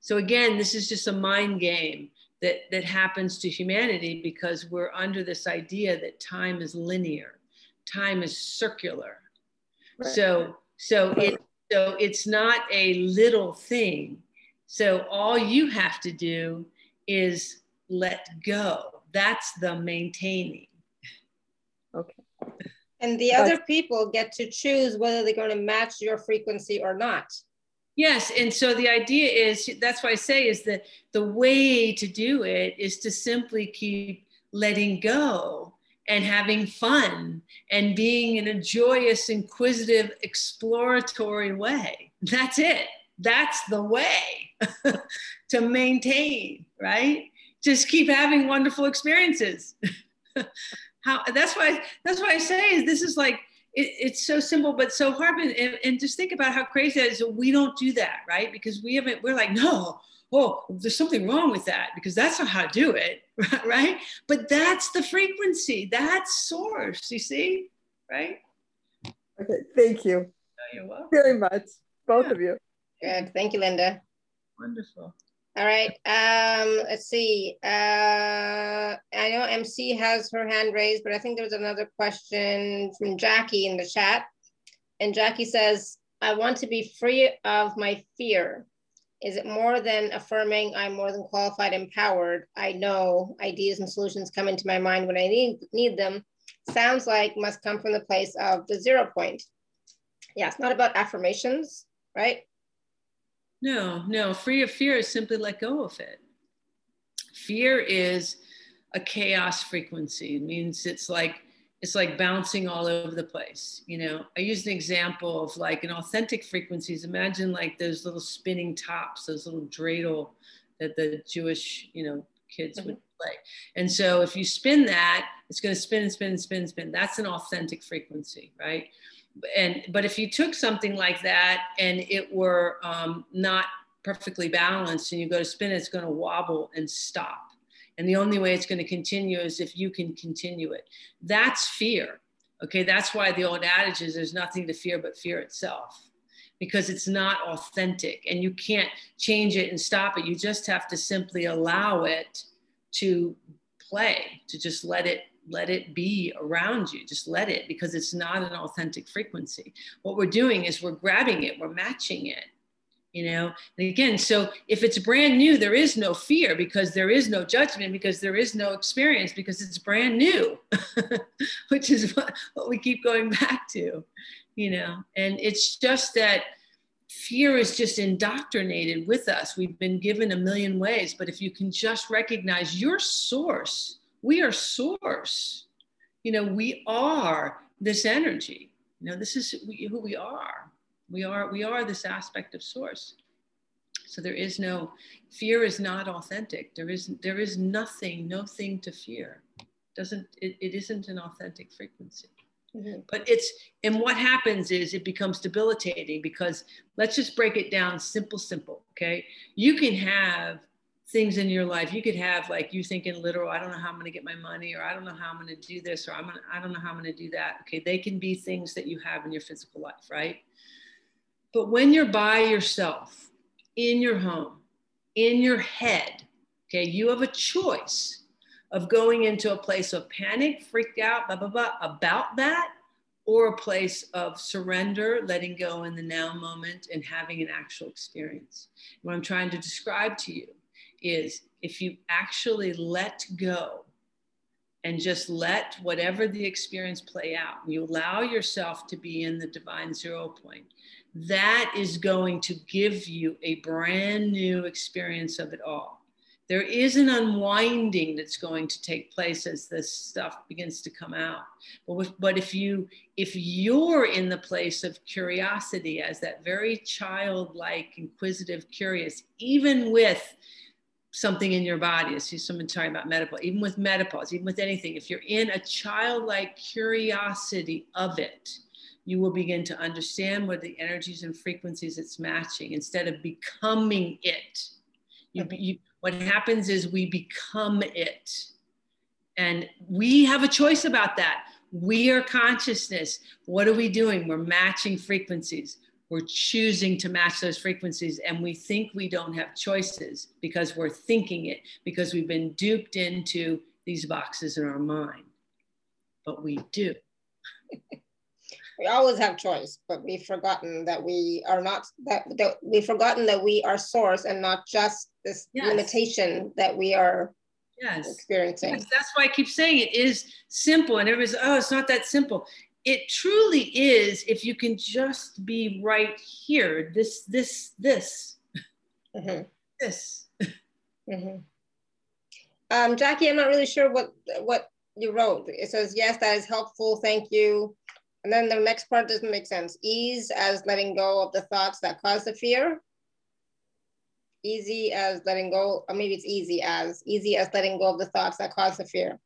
So, again, this is just a mind game that, that happens to humanity because we're under this idea that time is linear, time is circular. Right. So, so it, so it's not a little thing. So all you have to do is let go. That's the maintaining. Okay. And the other people get to choose whether they're going to match your frequency or not. Yes, and so the idea is that's why I say is that the way to do it is to simply keep letting go and having fun and being in a joyous, inquisitive, exploratory way. That's it. That's the way *laughs* to maintain, right? Just keep having wonderful experiences. *laughs* How that's why that's why I say is this is like it, it's so simple but so hard. And, and, just think about how crazy that is we don't do that right? Because we haven't we're like no oh there's something wrong with that because that's not how to do it *laughs* right? But that's the frequency that's source you see right? Okay thank you. Oh, you're welcome. very much both yeah. of you. Good thank you linda. Wonderful all right. Um, let's see. Uh, I know MC has her hand raised, but I think there was another question from Jackie in the chat. And Jackie says, I want to be free of my fear. Is it more than affirming I'm more than qualified, empowered? I know ideas and solutions come into my mind when I need, need them. Sounds like must come from the place of the zero point. Yeah, it's not about affirmations, right? No, no. Free of fear is simply let go of it. Fear is a chaos frequency. It means it's like it's like bouncing all over the place. You know, I use an example of like an authentic frequencies. Imagine like those little spinning tops, those little dreidel that the Jewish, you know, kids mm-hmm. would play. And so if you spin that, it's going to spin and spin and spin and spin. That's an authentic frequency, right? And but if you took something like that and it were um, not perfectly balanced and you go to spin it, it's going to wobble and stop. And the only way it's going to continue is if you can continue it. That's fear. Okay, that's why the old adage is there's nothing to fear but fear itself because it's not authentic and you can't change it and stop it. You just have to simply allow it to play, to just let it let it be around you. Just let it because it's not an authentic frequency. What we're doing is we're grabbing it we're matching it you know? And again so if it's brand new there is no fear because there is no judgment because there is no experience because it's brand new *laughs* which is what, what we keep going back to you know? And it's just that fear is just indoctrinated with us. We've been given a million ways but if you can just recognize your source we are source. You know, we are this energy. You know, this is who we are. We are we are this aspect of source. So there is no fear is not authentic. There is there is nothing, no thing to fear. Doesn't it, it isn't an authentic frequency. Mm-hmm. But it's, and what happens is it becomes debilitating because let's just break it down simple, simple. Okay. You can have things in your life. You could have like you thinking literal, I don't know how I'm going to get my money, or I don't know how I'm going to do this, or I'm gonna, I don't know how I'm going to do that. Okay. They can be things that you have in your physical life, right? But when you're by yourself in your home, in your head, okay, you have a choice of going into a place of panic, freaked out, blah, blah, blah, about that, or a place of surrender, letting go in the now moment, and having an actual experience. What I'm trying to describe to you is if you actually let go and just let whatever the experience play out, you allow yourself to be in the divine zero point, that is going to give you a brand new experience of it all. There is an unwinding that's going to take place as this stuff begins to come out. But, with, but if you if you're in the place of curiosity as that very childlike inquisitive curious even with something in your body. I see someone talking about menopause, even with menopause, even with anything. If you're in a childlike curiosity of it, you will begin to understand what the energies and frequencies it's matching instead of becoming it. You, you, what happens is we become it. And we have a choice about that. We are consciousness. What are we doing? We're matching frequencies. We're choosing to match those frequencies. And we think we don't have choices because we're thinking it, because we've been duped into these boxes in our mind. But we do. *laughs* we always have choice, but we've forgotten that we are not that, that we've forgotten that we are source and not just this yes. limitation that we are yes. experiencing. Yes, that's why I keep saying it is simple, and everybody's oh, it's not that simple. It truly is if you can just be right here. This, this, this, mm-hmm. this. Mm-hmm. Um, Jackie, I'm not really sure what what you wrote. It says yes, that is helpful. Thank you. And then the next part doesn't make sense. Ease as letting go of the thoughts that cause the fear. Easy as letting go, or maybe it's easy as easy as letting go of the thoughts that cause the fear.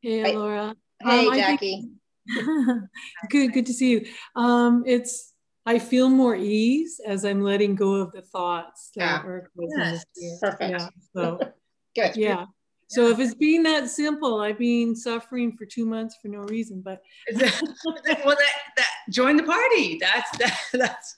Hey, right? Laura. Hey, um, Jackie. Think, *laughs* good, good to see you. Um, it's I feel more ease as I'm letting go of the thoughts that yeah. are causing yes. Perfect. Yeah. So *laughs* good. Yeah. So if it's being that simple, I've been suffering for two months for no reason. But *laughs* well, that, that join the party. That's that, that's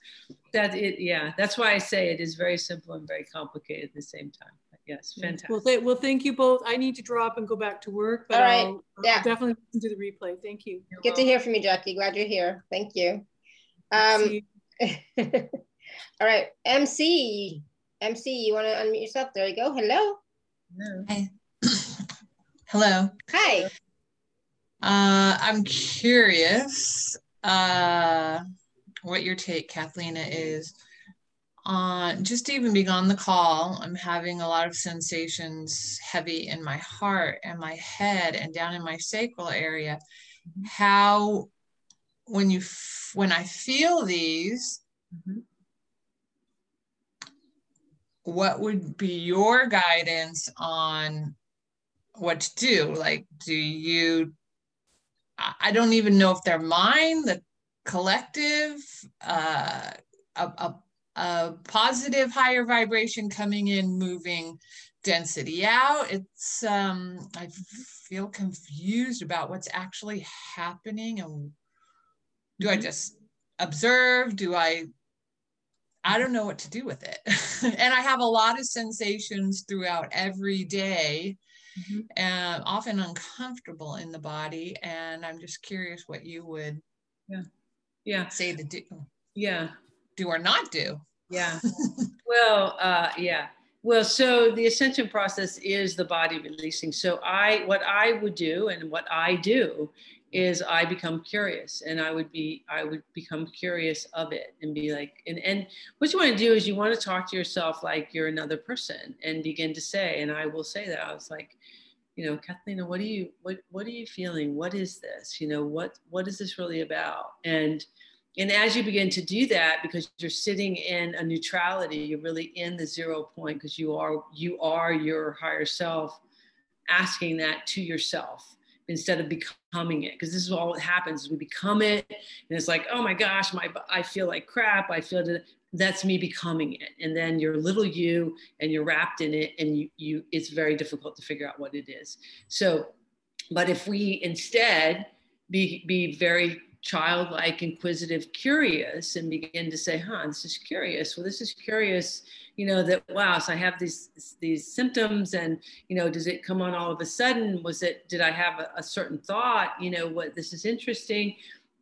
that it. Yeah, that's why I say it is very simple and very complicated at the same time. But yes, fantastic. Well, th- well, thank you both. I need to drop and go back to work, but All right. I'll, yeah. I'll definitely listen to the replay. Thank you. You're Good welcome. to hear from you, Jackie. Glad you're here. Thank you. Um, you. *laughs* all right, MC. MC, you want to unmute yourself? There you go. Hello. Hello. Hi. *coughs* Hello. Hi. Uh, I'm curious uh, what your take, Cathleena, is on just even being on the call. I'm having a lot of sensations heavy in my heart and my head and down in my sacral area. How, when you, when I feel these, mm-hmm what would be your guidance on what to do. Like, do you, I don't even know if they're mine, the collective, uh, a, a, a positive higher vibration coming in, moving density out. It's, um, I feel confused about what's actually happening. And do I mm-hmm. just observe? Do I I don't know what to do with it. *laughs* and I have a lot of sensations throughout every day mm-hmm. and often uncomfortable in the body. And I'm just curious what you would yeah. Yeah. say to do. Yeah. Do or not do. Yeah. *laughs* well, uh, yeah. Well, so the ascension process is the body releasing. So I, what I would do and what I do is I become curious and I would be, I would become curious of it and be like, and, and what you want to do is you want to talk to yourself like you're another person and begin to say, and I will say that I was like, you know, Cathleena, what are you, what, what are you feeling? What is this? You know, what, what is this really about? And, and as you begin to do that, because you're sitting in a neutrality, you're really in the zero point because you are, you are your higher self asking that to yourself instead of becoming it. Because this is all that happens we become it and it's like oh my gosh my i feel like crap i feel that that's me becoming it. And then you're little you and you're wrapped in it and you you it's very difficult to figure out what it is. So but if we instead be be very childlike, inquisitive, curious, and begin to say, huh, this is curious. Well, this is curious, you know, that wow, so I have these these symptoms and you know, does it come on all of a sudden? Was it did I have a, a certain thought, you know, what this is interesting?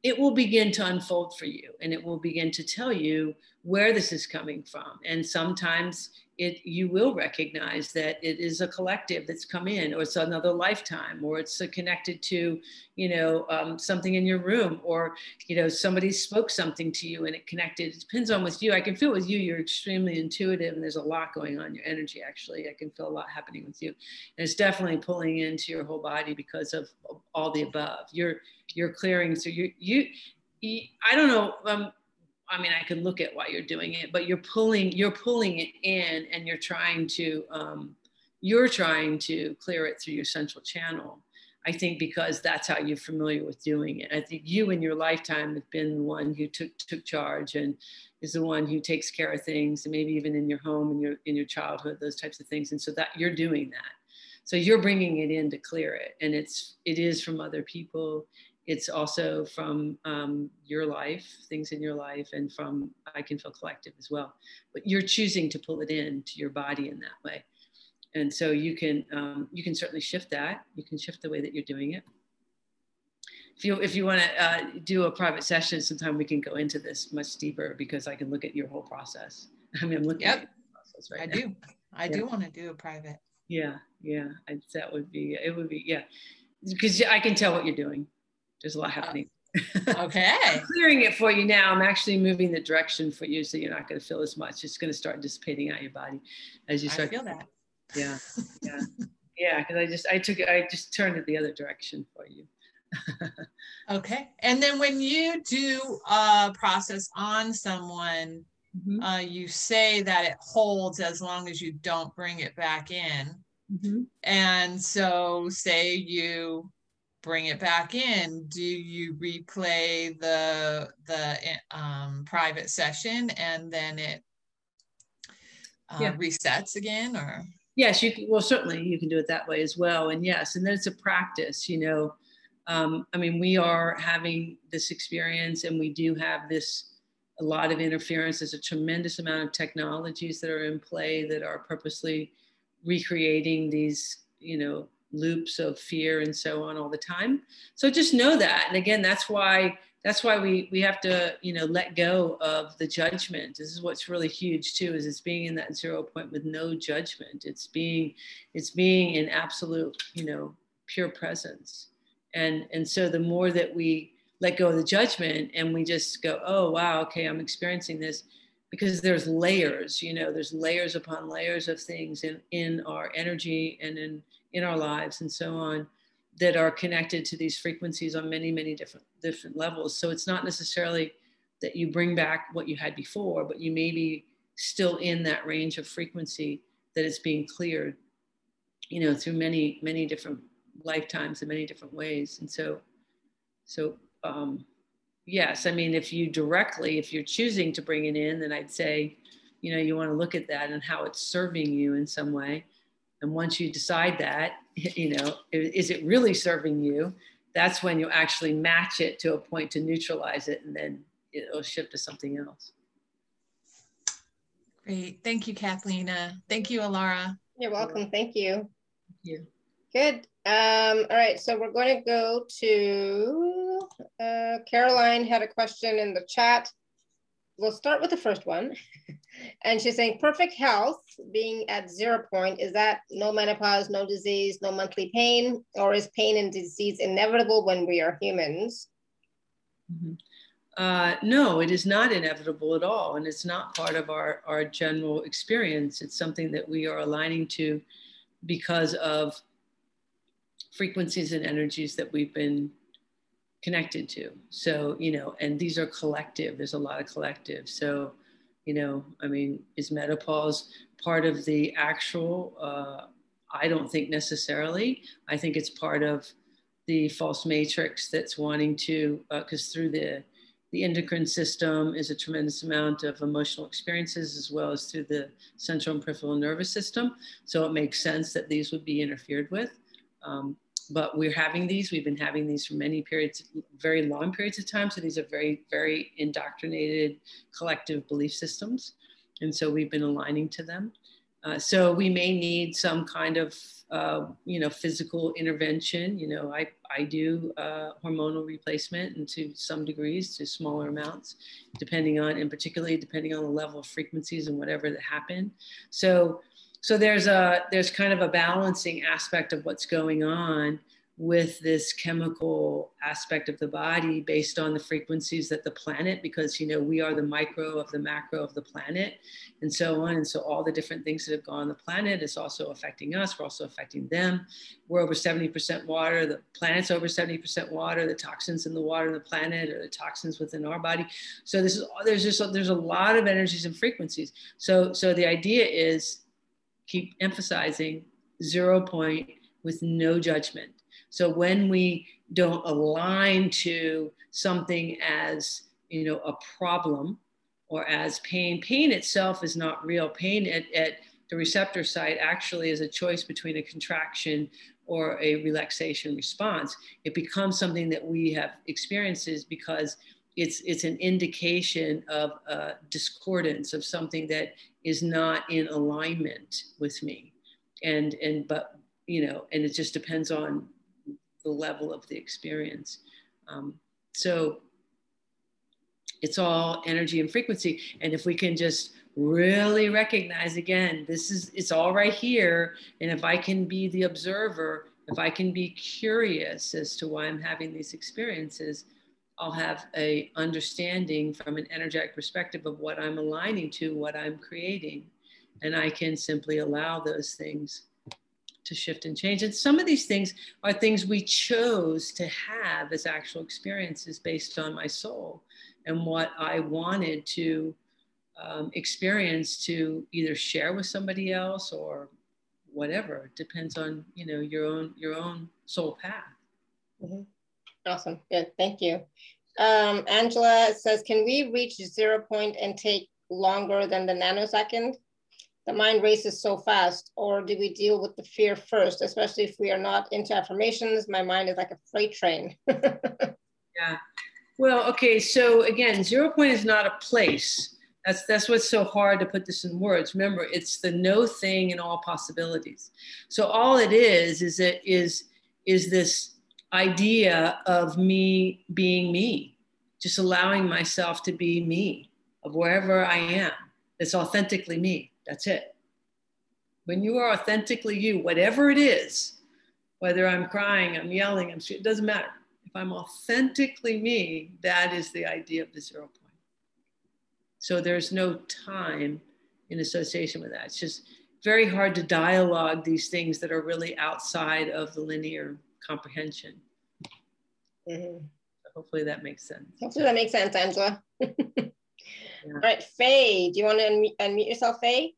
It will begin to unfold for you and it will begin to tell you where this is coming from. And sometimes it you will recognize that it is a collective that's come in or it's another lifetime or it's connected to you know um, something in your room or you know somebody spoke something to you and it connected. It depends on with you. I can feel with you you're extremely intuitive and there's a lot going on your energy actually. I can feel a lot happening with you. And it's definitely pulling into your whole body because of all the above. You're you're clearing so you you I don't know. Um, I mean, I can look at why you're doing it, but you're pulling, you're pulling it in and you're trying to, um, you're trying to clear it through your central channel. I think because that's how you're familiar with doing it. I think you in your lifetime have been the one who took took charge and is the one who takes care of things, and maybe even in your home and your in your childhood, those types of things. And so that you're doing that. So you're bringing it in to clear it, and it's it is from other people it's also from um, your life, things in your life, and from I Can Feel Collective as well. But you're choosing to pull it in to your body in that way, and so you can um, you can certainly shift that. You can shift the way that you're doing it. If you if you want to uh, do a private session, sometime we can go into this much deeper because I can look at your whole process. *laughs* I mean, I'm looking yep. at your process right I now. do. I yeah. do want to do a private. Yeah, yeah. I, that would be it. Would be yeah, because I can tell what you're doing there's a lot happening. okay. *laughs* clearing it for you now. I'm actually moving the direction for you so you're not going to feel as much. It's going to start dissipating out your body as you start. I feel that. Yeah. *laughs* Yeah. yeah. Because I just, I took it, I just turned it the other direction for you. *laughs* okay. And then when you do a process on someone, mm-hmm. uh, you say that it holds as long as you don't bring it back in. Mm-hmm. And so, say you bring it back in do you replay the the um, private session and then it uh, yeah. resets again or? Yes you can well certainly you can do it that way as well. And yes and then it's a practice you know um, i mean we are having this experience and we do have this a lot of interference. There's a tremendous amount of technologies that are in play that are purposely recreating these you know loops of fear and so on all the time. So just know that. And again, that's why that's why we we have to you know let go of the judgment this is what's really huge too is it's being in that zero point with no judgment it's being it's being in absolute you know pure presence and and so the more that we let go of the judgment and we just go oh wow okay i'm experiencing this because there's layers you know there's layers upon layers of things in in our energy and in in our lives and so on that are connected to these frequencies on many many different different levels. So it's not necessarily that you bring back what you had before but you may be still in that range of frequency that is being cleared you know through many many different lifetimes in many different ways. And so so um yes i mean if you directly if you're choosing to bring it in then i'd say you know you want to look at that and how it's serving you in some way and once you decide that, *laughs* you know, is it really serving you? That's when you actually match it to a point to neutralize it, and then it'll shift to something else. Great. Thank you, Cathleena. Thank you, Alara. You're welcome. Thank you. Thank you. Good. Um, all right, so we're going to go to uh, Caroline had a question in the chat. We'll start with the first one. *laughs* And she's saying perfect health being at zero point, is that no menopause, no disease, no monthly pain, or is pain and disease inevitable when we are humans? Mm-hmm. Uh, no, it is not inevitable at all. And it's not part of our, our general experience. It's something that we are aligning to because of frequencies and energies that we've been connected to. So, you know, and these are collective, there's a lot of collective. So, you know, I mean, is menopause part of the actual? Uh, I don't think necessarily. I think it's part of the false matrix that's wanting to, because uh, through the the endocrine system is a tremendous amount of emotional experiences as well as through the central and peripheral nervous system. So it makes sense that these would be interfered with. Um, but we're having these, we've been having these for many periods, very long periods of time. So these are very, very indoctrinated collective belief systems. And so we've been aligning to them. Uh, so we may need some kind of, uh, you know, physical intervention. You know, I, I do uh, hormonal replacement and to some degrees to smaller amounts, depending on, and particularly depending on the level of frequencies and whatever that happen. So, so there's a, there's kind of a balancing aspect of what's going on with this chemical aspect of the body based on the frequencies that the planet because you know we are the micro of the macro of the planet and so on. And so all the different things that have gone on the planet is also affecting us. We're also affecting them. We're over 70% water. The planet's over 70% water. The toxins in the water on the planet or the toxins within our body. So this is there's just there's a lot of energies and frequencies. So so the idea is keep emphasizing zero point with no judgment so when we don't align to something as, you know, a problem or as pain, pain itself is not real. Pain at, at the receptor site actually is a choice between a contraction or a relaxation response. It becomes something that we have experiences because it's it's an indication of a discordance of something that is not in alignment with me and and but you know and it just depends on the level of the experience. Um, so it's all energy and frequency. And if we can just really recognize again, this is, it's all right here. And if I can be the observer, if I can be curious as to why I'm having these experiences, I'll have a understanding from an energetic perspective of what I'm aligning to, what I'm creating. And I can simply allow those things to shift and change. And some of these things are things we chose to have as actual experiences based on my soul and what I wanted to um, experience to either share with somebody else or whatever. It depends on you know your own your own soul path. Mm-hmm. Awesome. Good. Thank you. Um, Angela says, can we reach zero point and take longer than the nanosecond? the mind races so fast or do we deal with the fear first especially if we are not into affirmations my mind is like a freight train *laughs* yeah well okay so again zero point is not a place that's that's what's so hard to put this in words remember it's the no thing and all possibilities so all it is is it is is this idea of me being me just allowing myself to be me of wherever i am it's authentically me that's it. When you are authentically you, whatever it is, whether I'm crying, I'm yelling, I'm it doesn't matter. If I'm authentically me, that is the idea of the zero point. So there's no time in association with that. It's just very hard to dialogue these things that are really outside of the linear comprehension. Mm-hmm. hopefully that makes sense. Hopefully that makes sense, Angela. *laughs* All right, Faye, do you want to unmute, unmute yourself, Faye?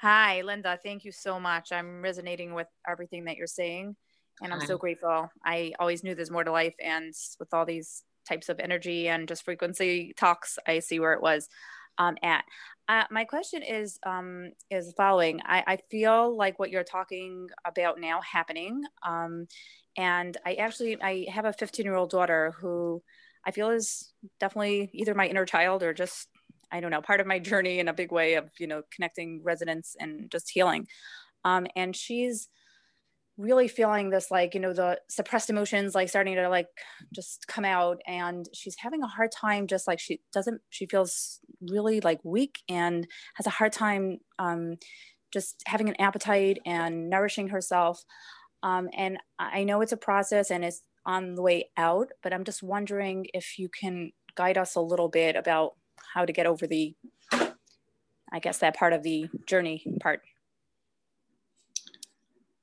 Hi, Linda. Thank you so much. I'm resonating with everything that you're saying, and I'm so grateful. I always knew there's more to life, and with all these types of energy and just frequency talks, I see where it was um, at. Uh, my question is um, is following. I, I, feel like what you're talking about now happening, um, and I actually I have a 15 year old daughter who I feel is definitely either my inner child or just I don't know part of my journey in a big way of you know connecting resonance and just healing. Um, and she's really feeling this like you know the suppressed emotions like starting to like just come out and she's having a hard time just like she doesn't she feels really like weak and has a hard time um, just having an appetite and nourishing herself um, and i know it's a process and it's on the way out, but I'm just wondering if you can guide us a little bit about how to get over the, I guess, that part of the journey part.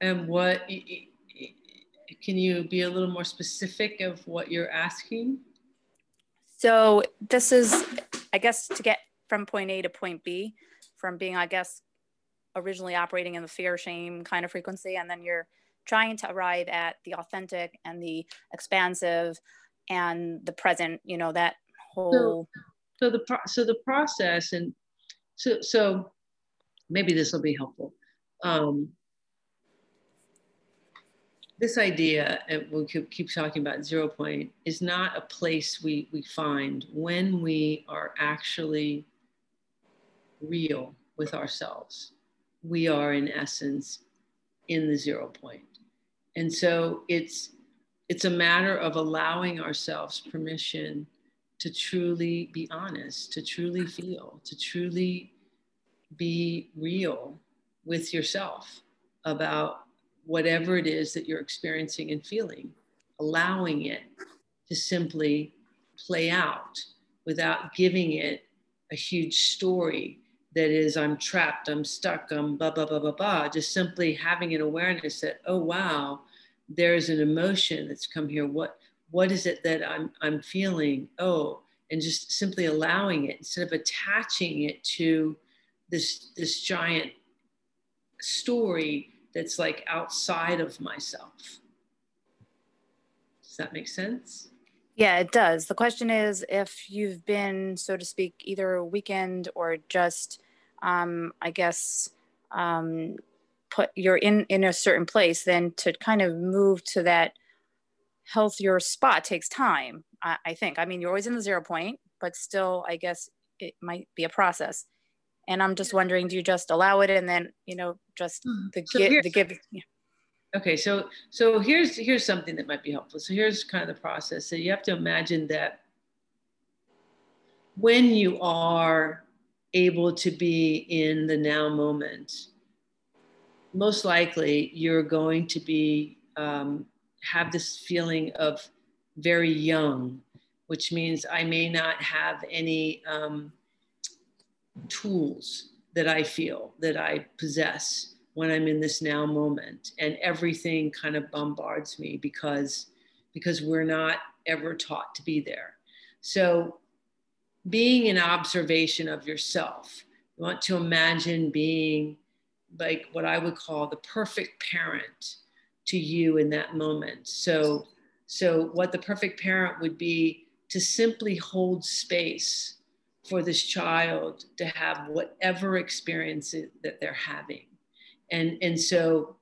And what, can you be a little more specific of what you're asking? So this is, I guess, to get from point A to point B, from being, I guess, originally operating in the fear, shame kind of frequency, and then you're trying to arrive at the authentic and the expansive and the present you know that whole so, so the pro- so the process and so so maybe this will be helpful um, this idea, uh, and we'll keep, talking about zero point, is not a place we, we find when we are actually real with ourselves. We are, in essence, in the zero. And so it's it's a matter of allowing ourselves permission to truly be honest, to truly feel, to truly be real with yourself about whatever it is that you're experiencing and feeling, allowing it to simply play out without giving it a huge story that is, I'm trapped, I'm stuck, I'm blah, blah, blah, blah, blah. Just simply having an awareness that, oh, wow, there's an emotion that's come here. What, what is it that I'm, I'm feeling? Oh, and just simply allowing it instead of attaching it to this, this giant story that's like outside of myself. Does that make sense? Yeah, it does. The question is if you've been, so to speak, either a weekend or just, um, I guess, um, put you're in in a certain place, then to kind of move to that healthier spot takes time. I, I think. I mean, you're always in the zero point, but still, I guess it might be a process and i'm just wondering do you just allow it and then you know just hmm. the so give the give yeah. okay so so here's here's something that might be helpful so here's kind of the process so you have to imagine that when you are able to be in the now moment most likely you're going to be um, have this feeling of very young which means i may not have any um, tools that I feel that I possess when I'm in this now moment. And everything kind of bombards me because, because we're not ever taught to be there. So being an observation of yourself, you want to imagine being like what I would call the perfect parent to you in that moment. So, so what the perfect parent would be to simply hold space for this child to have whatever experience that they're having. And, and so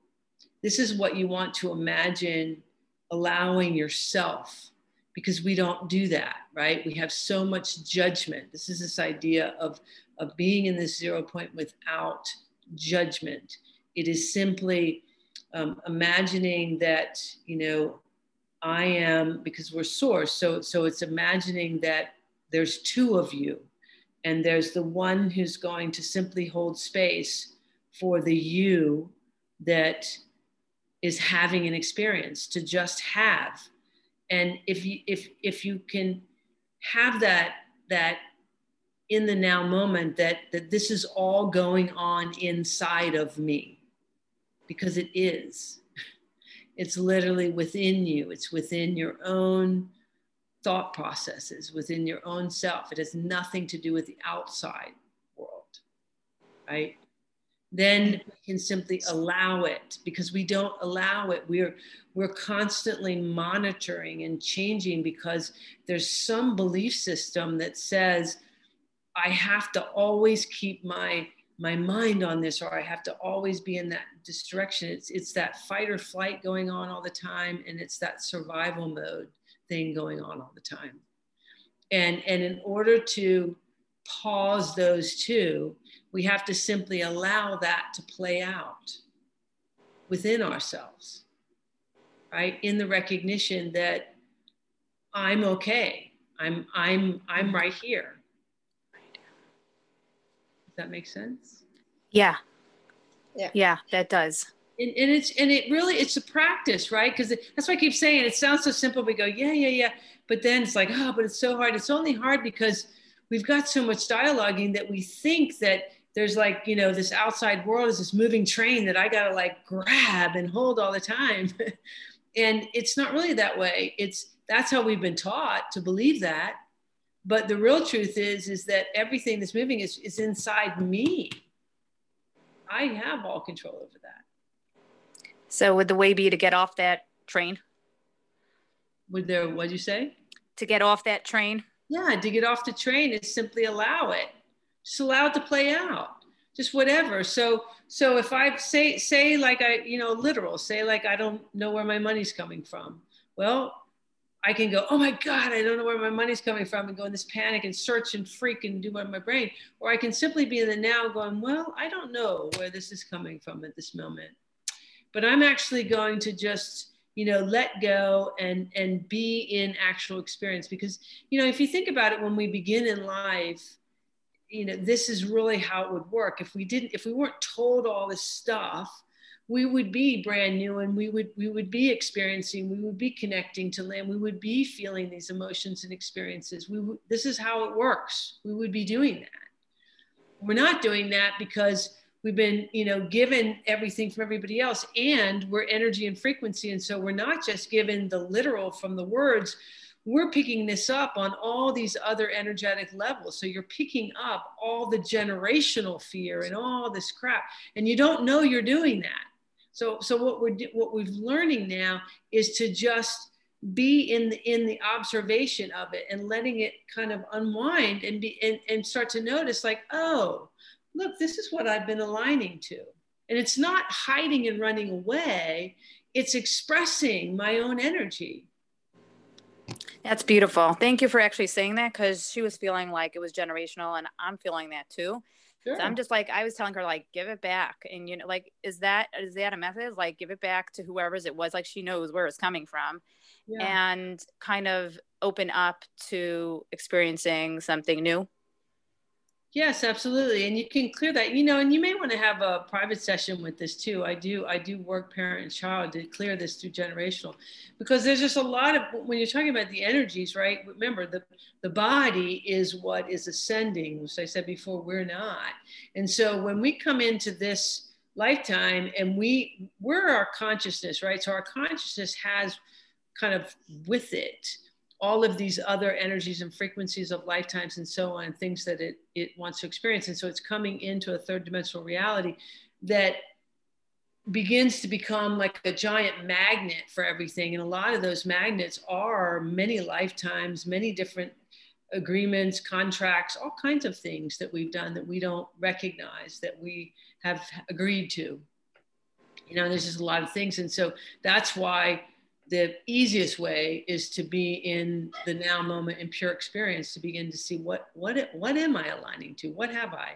this is what you want to imagine allowing yourself because we don't do that, right? We have so much judgment. This is this idea of, of being in this zero point without judgment. It is simply um, imagining that, you know, I am because we're source. So, so it's imagining that there's two of you and there's the one who's going to simply hold space for the you that is having an experience to just have. And if you if if you can have that that in the now moment that that this is all going on inside of me because it is. *laughs* It's literally within you. It's within your own thought processes within your own self. It has nothing to do with the outside world, right? Then we can simply allow it because we don't allow it. We're we're constantly monitoring and changing because there's some belief system that says I have to always keep my my mind on this or I have to always be in that distraction. It's it's that fight or flight going on all the time and it's that survival mode thing going on all the time. And, and in order to pause those two, we have to simply allow that to play out within ourselves, right? In the recognition that I'm okay. I'm I'm I'm right here. Does that make sense? Yeah. Yeah. Yeah, that does and, and it's and it really it's a practice right? Because that's why i keep saying it sounds so simple. We go yeah yeah yeah. But then it's like oh but it's so hard. It's only hard because we've got so much dialoguing that we think that there's like you know this outside world is this moving train that i gotta like grab and hold all the time. *laughs* And it's not really that way. It's that's how we've been taught to believe that. But the real truth is is that everything that's moving is, is inside me. I have all control over that So would the way be to get off that train? Would there, what'd you say? To get off that train? Yeah, to get off the train is simply allow it. Just allow it to play out. Just whatever. So so if I say say like I, you know, literal, say like I don't know where my money's coming from. Well, I can go, oh my God, I don't know where my money's coming from and go in this panic and search and freak and do what my brain. Or I can simply be in the now going, well, I don't know where this is coming from at this moment. But I'm actually going to just, you know, let go and and be in actual experience. Because, you know, if you think about it, when we begin in life, you know, this is really how it would work. If we didn't, if we weren't told all this stuff, we would be brand new and we would we would be experiencing we would be connecting to land we would be feeling these emotions and experiences we this is how it works we would be doing that we're not doing that because we've been you know given everything from everybody else and we're energy and frequency and so we're not just given the literal from the words we're picking this up on all these other energetic levels. So you're picking up all the generational fear and all this crap, and you don't know you're doing that. So, so what we're what we're learning now is to just be in the in the observation of it and letting it kind of unwind and be and, and start to notice like, oh, look, this is what I've been aligning to. And it's not hiding and running away, it's expressing my own energy. That's beautiful. Thank you for actually saying that because she was feeling like it was generational and I'm feeling that too. Sure. So I'm just like I was telling her like give it back and you know like is that is that a method like give it back to whoever's it was like she knows where it's coming from yeah. and kind of open up to experiencing something new. Yes, absolutely. And you can clear that, you know, and you may want to have a private session with this too. I do, I do work parent and child to clear this through generational because there's just a lot of, when you're talking about the energies, right? Remember the, the body is what is ascending, which I said before, we're not. And so when we come into this lifetime and we, we're our consciousness, right? So our consciousness has kind of with it, all of these other energies and frequencies of lifetimes and so on, things that it, it wants to experience. And so it's coming into a third dimensional reality that begins to become like a giant magnet for everything. And a lot of those magnets are many lifetimes, many different agreements, contracts, all kinds of things that we've done that we don't recognize that we have agreed to. You know, there's just a lot of things. And so that's why the easiest way is to be in the now moment in pure experience to begin to see what what what am i aligning to? What have i?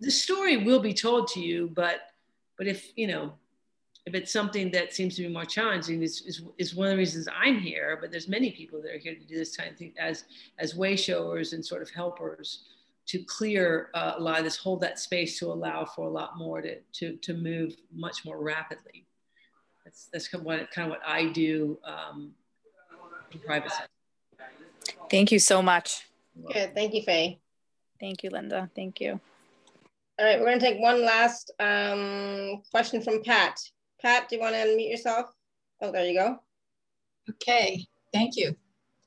The story will be told to you but but if you know if it's something that seems to be more challenging is, is, is one of the reasons i'm here but there's many people that are here to do this kind of thing as as way showers and sort of helpers to clear uh, a lot of this hold that space to allow for a lot more to to, to move much more rapidly that's that's kind of what kind of what I do um, in private sector. Thank you so much. Good. Thank you, Faye. Thank you, Linda. Thank you. All right, we're going to take one last um, question from Pat. Pat, do you want to unmute yourself? Oh, there you go. Okay, thank you.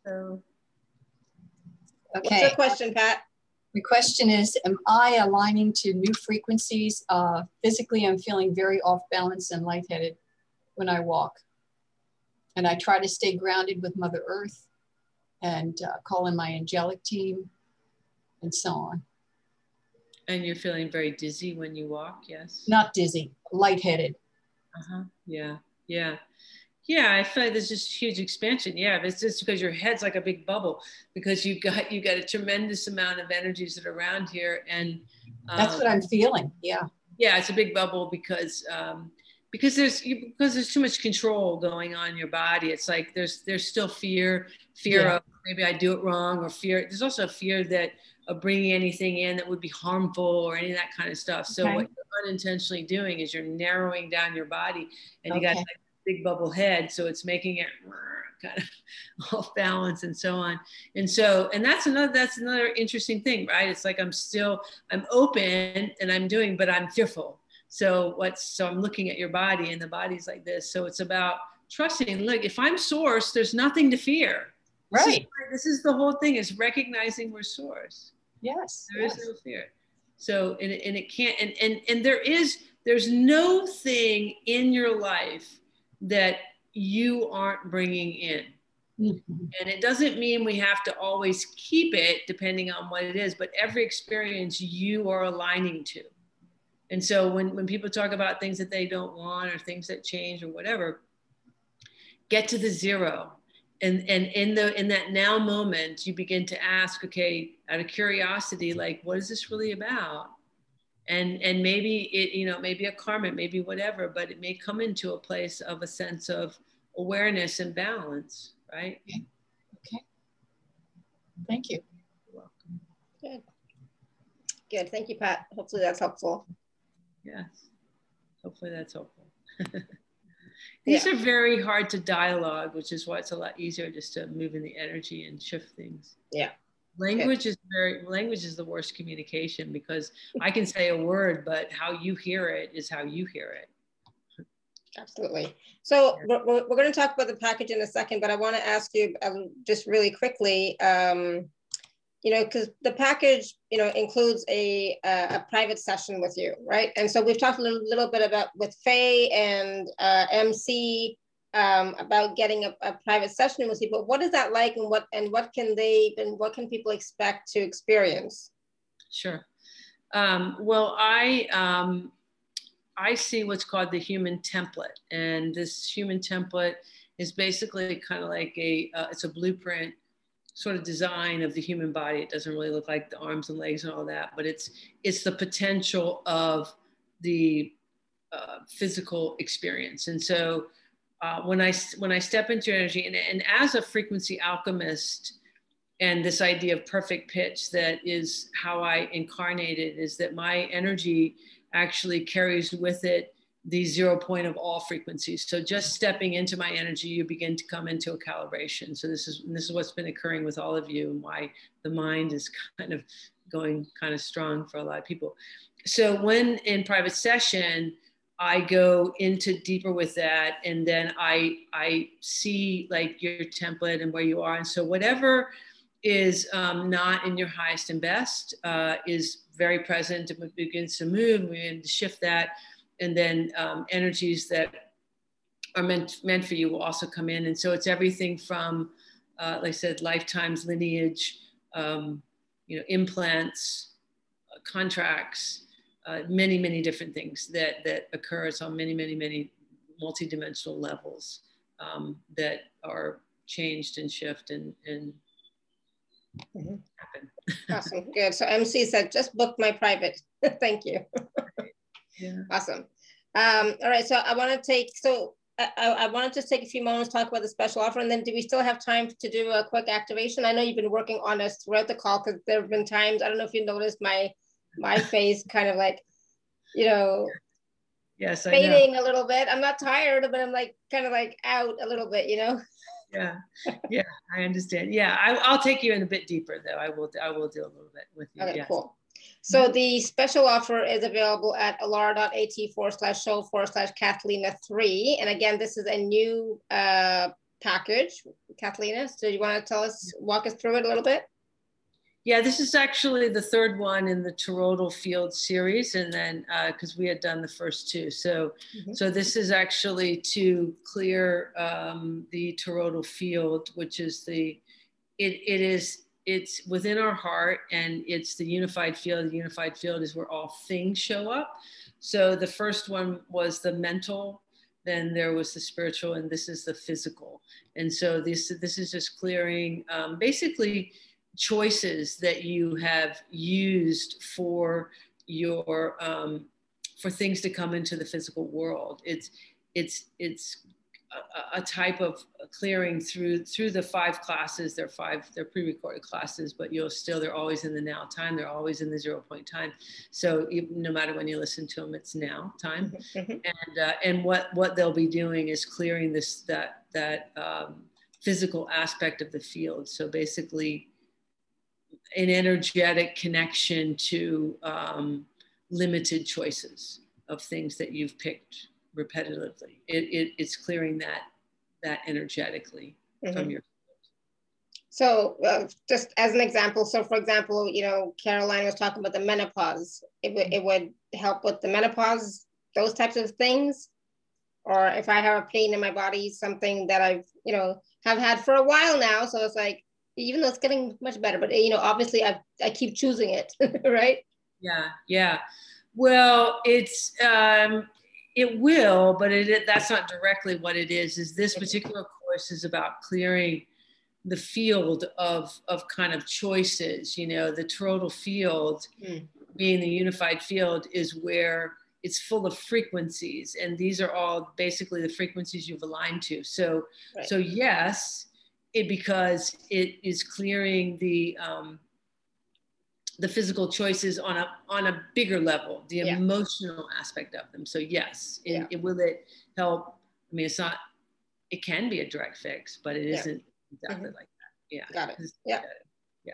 So, okay. What's your question, Pat? The question is, am I aligning to new frequencies? Uh, physically, I'm feeling very off balance and lightheaded when I walk. And I try to stay grounded with Mother Earth and uh, call in my angelic team and so on. And you're feeling very dizzy when you walk, yes? Not dizzy, lightheaded. Uh-huh. Yeah, yeah. Yeah, I feel like there's just huge expansion. Yeah, it's just because your head's like a big bubble because you've got you got a tremendous amount of energies that are around here, and um, that's what I'm feeling. Yeah. Yeah, it's a big bubble because um, because there's because there's too much control going on in your body it's like there's there's still fear fear yeah. of maybe i do it wrong or fear there's also a fear that of bringing anything in that would be harmful or any of that kind of stuff so okay. what you're unintentionally doing is you're narrowing down your body and okay. you got like big bubble head so it's making it *laughs* kind of off balance and so on and so and that's another that's another interesting thing right it's like i'm still i'm open and i'm doing but i'm fearful so what's so I'm looking at your body and the body's like this. So it's about trusting. Look, if I'm source, there's nothing to fear. Right. This is, this is the whole thing is recognizing we're source. Yes. There yes. is no fear. So and, and it can't and, and and there is there's no thing in your life that you aren't bringing in. Mm-hmm. And it doesn't mean we have to always keep it depending on what it is, but every experience you are aligning to. And so when, when people talk about things that they don't want or things that change or whatever, get to the zero. And, and in the in that now moment, you begin to ask, okay, out of curiosity, like, what is this really about? And and maybe it, you know, maybe a karma, maybe whatever, but it may come into a place of a sense of awareness and balance, right? Okay. okay. Thank you. You're welcome. Good. Good. Thank you, Pat. Hopefully that's helpful. Yes. Hopefully that's helpful. *laughs* These yeah. are very hard to dialogue, which is why it's a lot easier just to move in the energy and shift things. Yeah. Language is very language is the worst communication because I can say a word, but how you hear it is how you hear it. Absolutely. So yeah. we're, we're going to talk about the package in a second, but I want to ask you um, just really quickly. Um, you know, because the package, you know, includes a, a, private session with you, right? And so we've talked a little, little bit about with Faye and uh, MC um, about getting a, a, private session with you. But what is that like, and what and what can they and what can people expect to experience? Sure. Um, well, I um, I see what's called the human template, and this human template is basically kind of like a uh, it's a blueprint sort of design of the human body. It doesn't really look like the arms and legs and all that, but it's it's the potential of the uh, physical experience. And so uh, when I when I step into energy, and, and as a frequency alchemist, and this idea of perfect pitch that is how I incarnated is that my energy actually carries with it the zero point of all frequencies. So just stepping into my energy, you begin to come into a calibration. So this is this is what's been occurring with all of you and why the mind is kind of going kind of strong for a lot of people. So when in private session, I go into deeper with that and then I I see like your template and where you are. And so whatever is um, not in your highest and best uh, is very present and begins to move, we begin to shift that and then um, energies that are meant meant for you will also come in. And so it's everything from, uh, like I said, lifetimes, lineage, um, you know, implants, uh, contracts, uh, many many different things that that occurs on many many many multidimensional levels um, that are changed and shift and and mm-hmm. happen. awesome, good. So MC said, just book my private. *laughs* Thank you. Yeah. Awesome. Um, all right, so I want to take, so I, I want to just take a few moments to talk about the special offer, and then do we still have time to do a quick activation? I know you've been working on this throughout the call because there have been times, I don't know if you noticed my my *laughs* face kind of like, you know, yes, fading a little bit. I'm not tired, but I'm like kind of like out a little bit, you know? Yeah, yeah, I understand. Yeah, I, will take you in a bit deeper though. I will, I will do a little bit with you. Okay, yes. cool. So the special offer is available at alara.at forward slash show forward slash Cathleena three. And again, this is a new uh, package. Cathleena, so you want to tell us, walk us through it a little bit? Yeah, this is actually the third one in the toroidal field series, and then because uh, we had done the first two, so mm-hmm. so this is actually to clear um, the toroidal field, which is the it, it is it's within our heart and it's the unified field. The unified field is where all things show up. So the first one was the mental, then there was the spiritual, and this is the physical. And so this this is just clearing um, basically choices that you have used for your um, for things to come into the physical world. It's it's it's a, a, type of clearing through through the five classes. They're five, they're pre-recorded classes, but you'll still they're always in the now time. They're always in the zero point time. So no matter when you listen to them, it's now time. Mm-hmm. And uh, and what what they'll be doing is clearing this that that um, physical aspect of the field. So basically, an energetic connection to um, limited choices of things that you've picked repetitively. It, it, it's clearing that that energetically mm-hmm. from your. So uh, just as an example, so for example, you know, Caroline was talking about the menopause. It would it would help with the menopause those types of things. Or if I have a pain in my body, something that I've, you know, have had for a while now. So it's like, even though it's getting much better, but you know, obviously I I keep choosing it, *laughs* right? Yeah, yeah. Well, it's um, it will, but it that's not directly what it is. Is this particular course is about clearing the field of of kind of choices. You know, the toroidal field, mm. being the unified field, is where it's full of frequencies, and these are all basically the frequencies you've aligned to. So, right. so yes, it because it is clearing the um, the physical choices on a on a bigger level, the yeah. emotional aspect of them. So yes, it, yeah. it, will it help. I mean, it's not. It can be a direct fix, but it not exactly mm-hmm. like that. Yeah. Got it. Yeah. Yeah.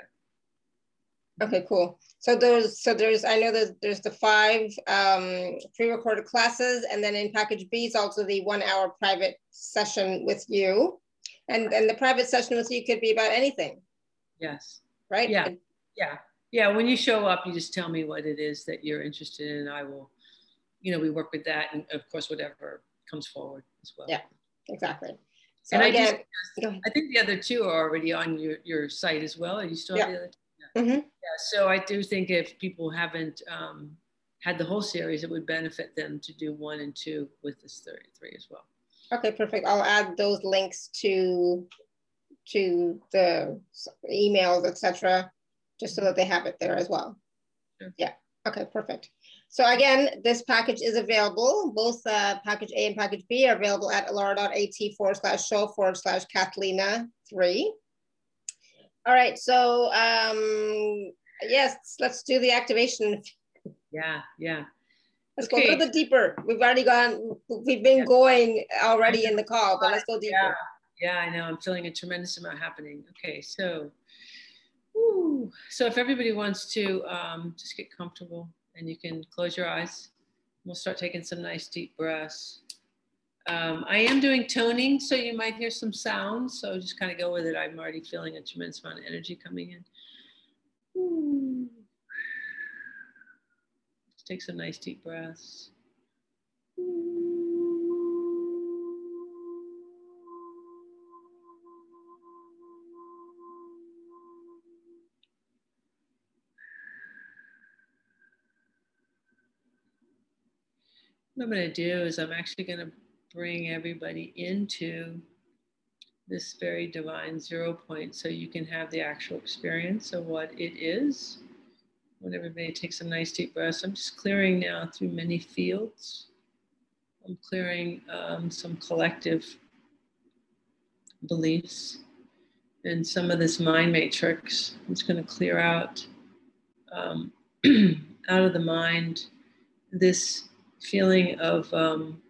Okay, cool. So there's so there's I know that there's the five um, pre-recorded classes, and then in package B is also the one-hour private session with you, and and the private session with you could be about anything. Yes. Right. Yeah. Yeah yeah, when you show up, you just tell me what it is that you're interested in. And I will, you know, we work with that, and of course, whatever comes forward as well. Yeah, exactly. So and again, I, just, I think the other two are already on your, your site as well. Are you still yeah. the other two? Yeah. Mm-hmm. yeah. So I do think if people haven't um, had the whole series, it would benefit them to do one and two with this 33 as well. Okay, perfect. I'll add those links to to the emails, etc just so that they have it there as well. Sure. Yeah, okay, perfect. So again, this package is available. Both uh, package A and package B are available at alara.at forward slash show forward slash Cathleena three. All right, so um, yes, let's do the activation. Yeah, yeah. Let's okay. go a little bit deeper. We've already gone, we've been yeah. going already in the call, but let's go deeper. Yeah. yeah, I know. I'm feeling a tremendous amount happening. Okay, so so if everybody wants to um, just get comfortable and you can close your eyes, we'll start taking some nice deep breaths. Um, I am doing toning, so you might hear some sounds. So just kind of go with it. I'm already feeling a tremendous amount of energy coming in. Just take some nice deep breaths. What I'm going to do is I'm actually going to bring everybody into this very divine zero point so you can have the actual experience of what it is. When everybody takes a nice deep breath, I'm just clearing now through many fields. I'm clearing um, some collective beliefs and some of this mind matrix. I'm just going to clear out um, *clears throat* out of the mind this feeling of um,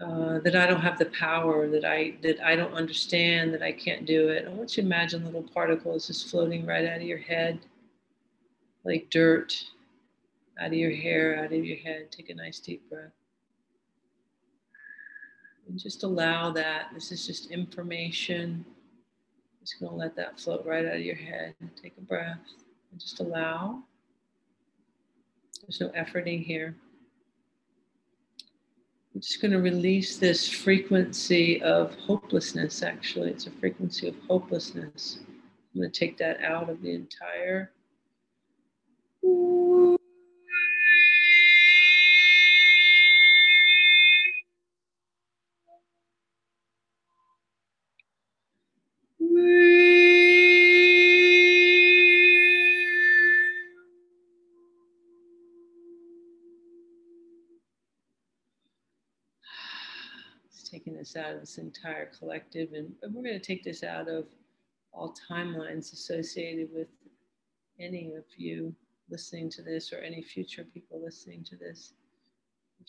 uh, that I don't have the power, that I that I don't understand, that I can't do it. I want you to imagine little particles just floating right out of your head, like dirt, out of your hair, out of your head. Take a nice deep breath. And just allow that. This is just information. Just gonna let that float right out of your head. Take a breath and just allow. There's no efforting here. I'm just going to release this frequency of hopelessness, actually. It's a frequency of hopelessness. I'm going to take that out of the entire. This out of this entire collective, and, we're going to take this out of all timelines associated with any of you listening to this or any future people listening to this.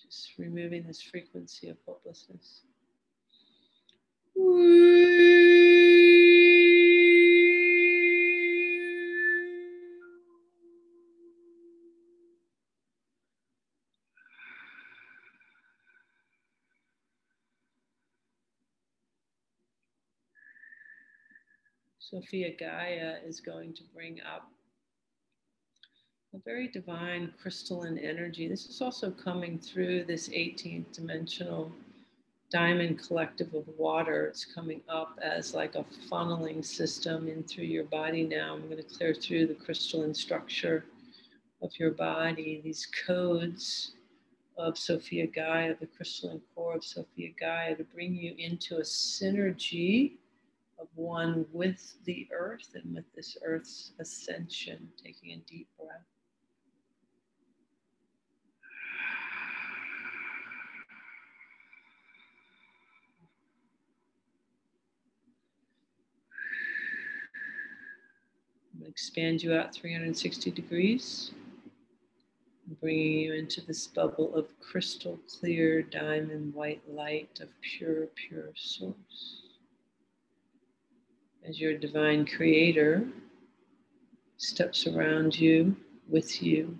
Just removing this frequency of hopelessness. Sophia Gaia is going to bring up a very divine crystalline energy. This is also coming through this 18th dimensional diamond collective of water. It's coming up as like a funneling system in through your body now. I'm going to clear through the crystalline structure of your body, these codes of Sophia Gaia, the crystalline core of Sophia Gaia, to bring you into a synergy of one with the earth and with this earth's ascension. Taking a deep breath. expand you out 360 degrees, bringing you into this bubble of crystal clear diamond white light of pure, pure source. As your divine creator steps around you, with you,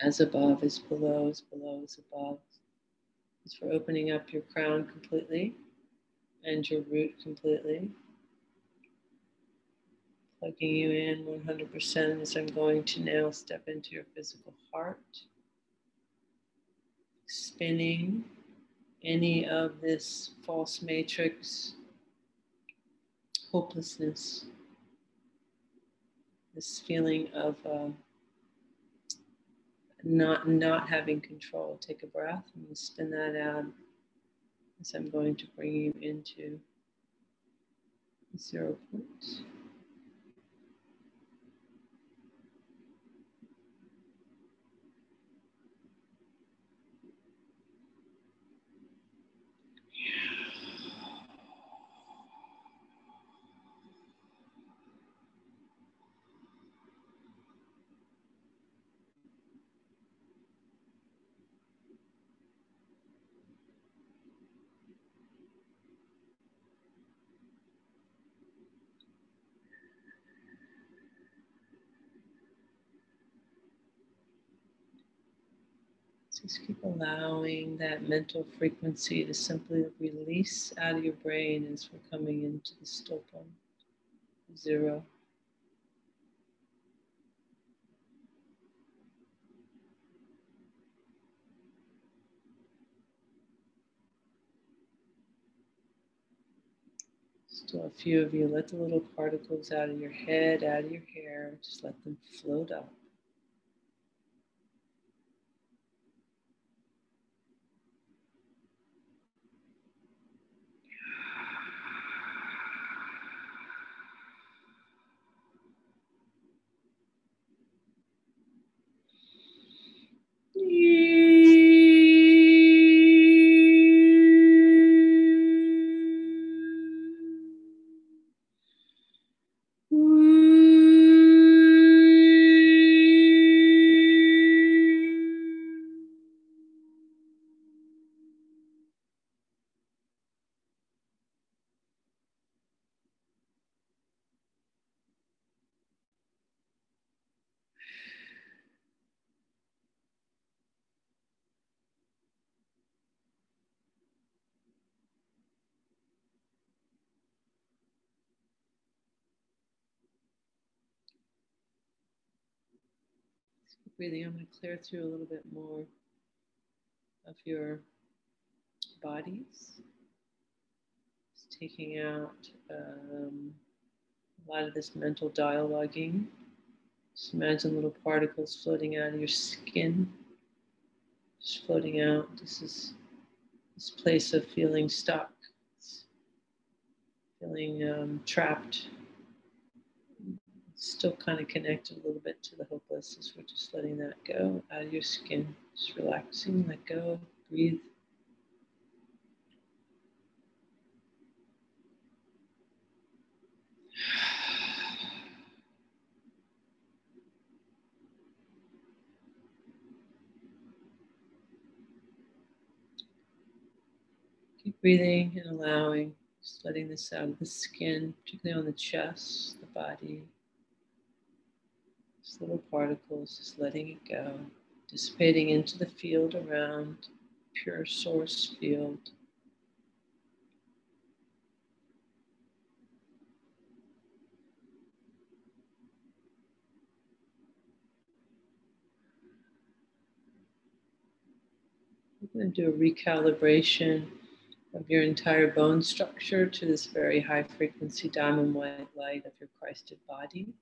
as above is below, as below is above. As for opening up your crown completely and your root completely plugging you in 100% as I'm going to now step into your physical heart, spinning any of this false matrix, hopelessness, this feeling of uh, not not having control. Take a breath and spin that out as I'm going to bring you into zero point. Just keep allowing that mental frequency to simply release out of your brain as we're coming into the point, zero. Still a few of you, let the little particles out of your head, out of your hair, just let them float up. Breathing, I'm going to clear through a little bit more of your bodies. Just taking out um, a lot of this mental dialoguing. Just imagine little particles floating out of your skin, just floating out. This is this place of feeling stuck, feeling um, trapped still kind of connected a little bit to the hopelessness. We're just letting that go out of your skin, just relaxing, let go, breathe. Keep breathing and allowing, just letting this out of the skin, particularly on the chest, the body, these little particles, just letting it go, dissipating into the field around, pure source field. We're going to do a recalibration of your entire bone structure to this very high frequency diamond white light of your Christed body.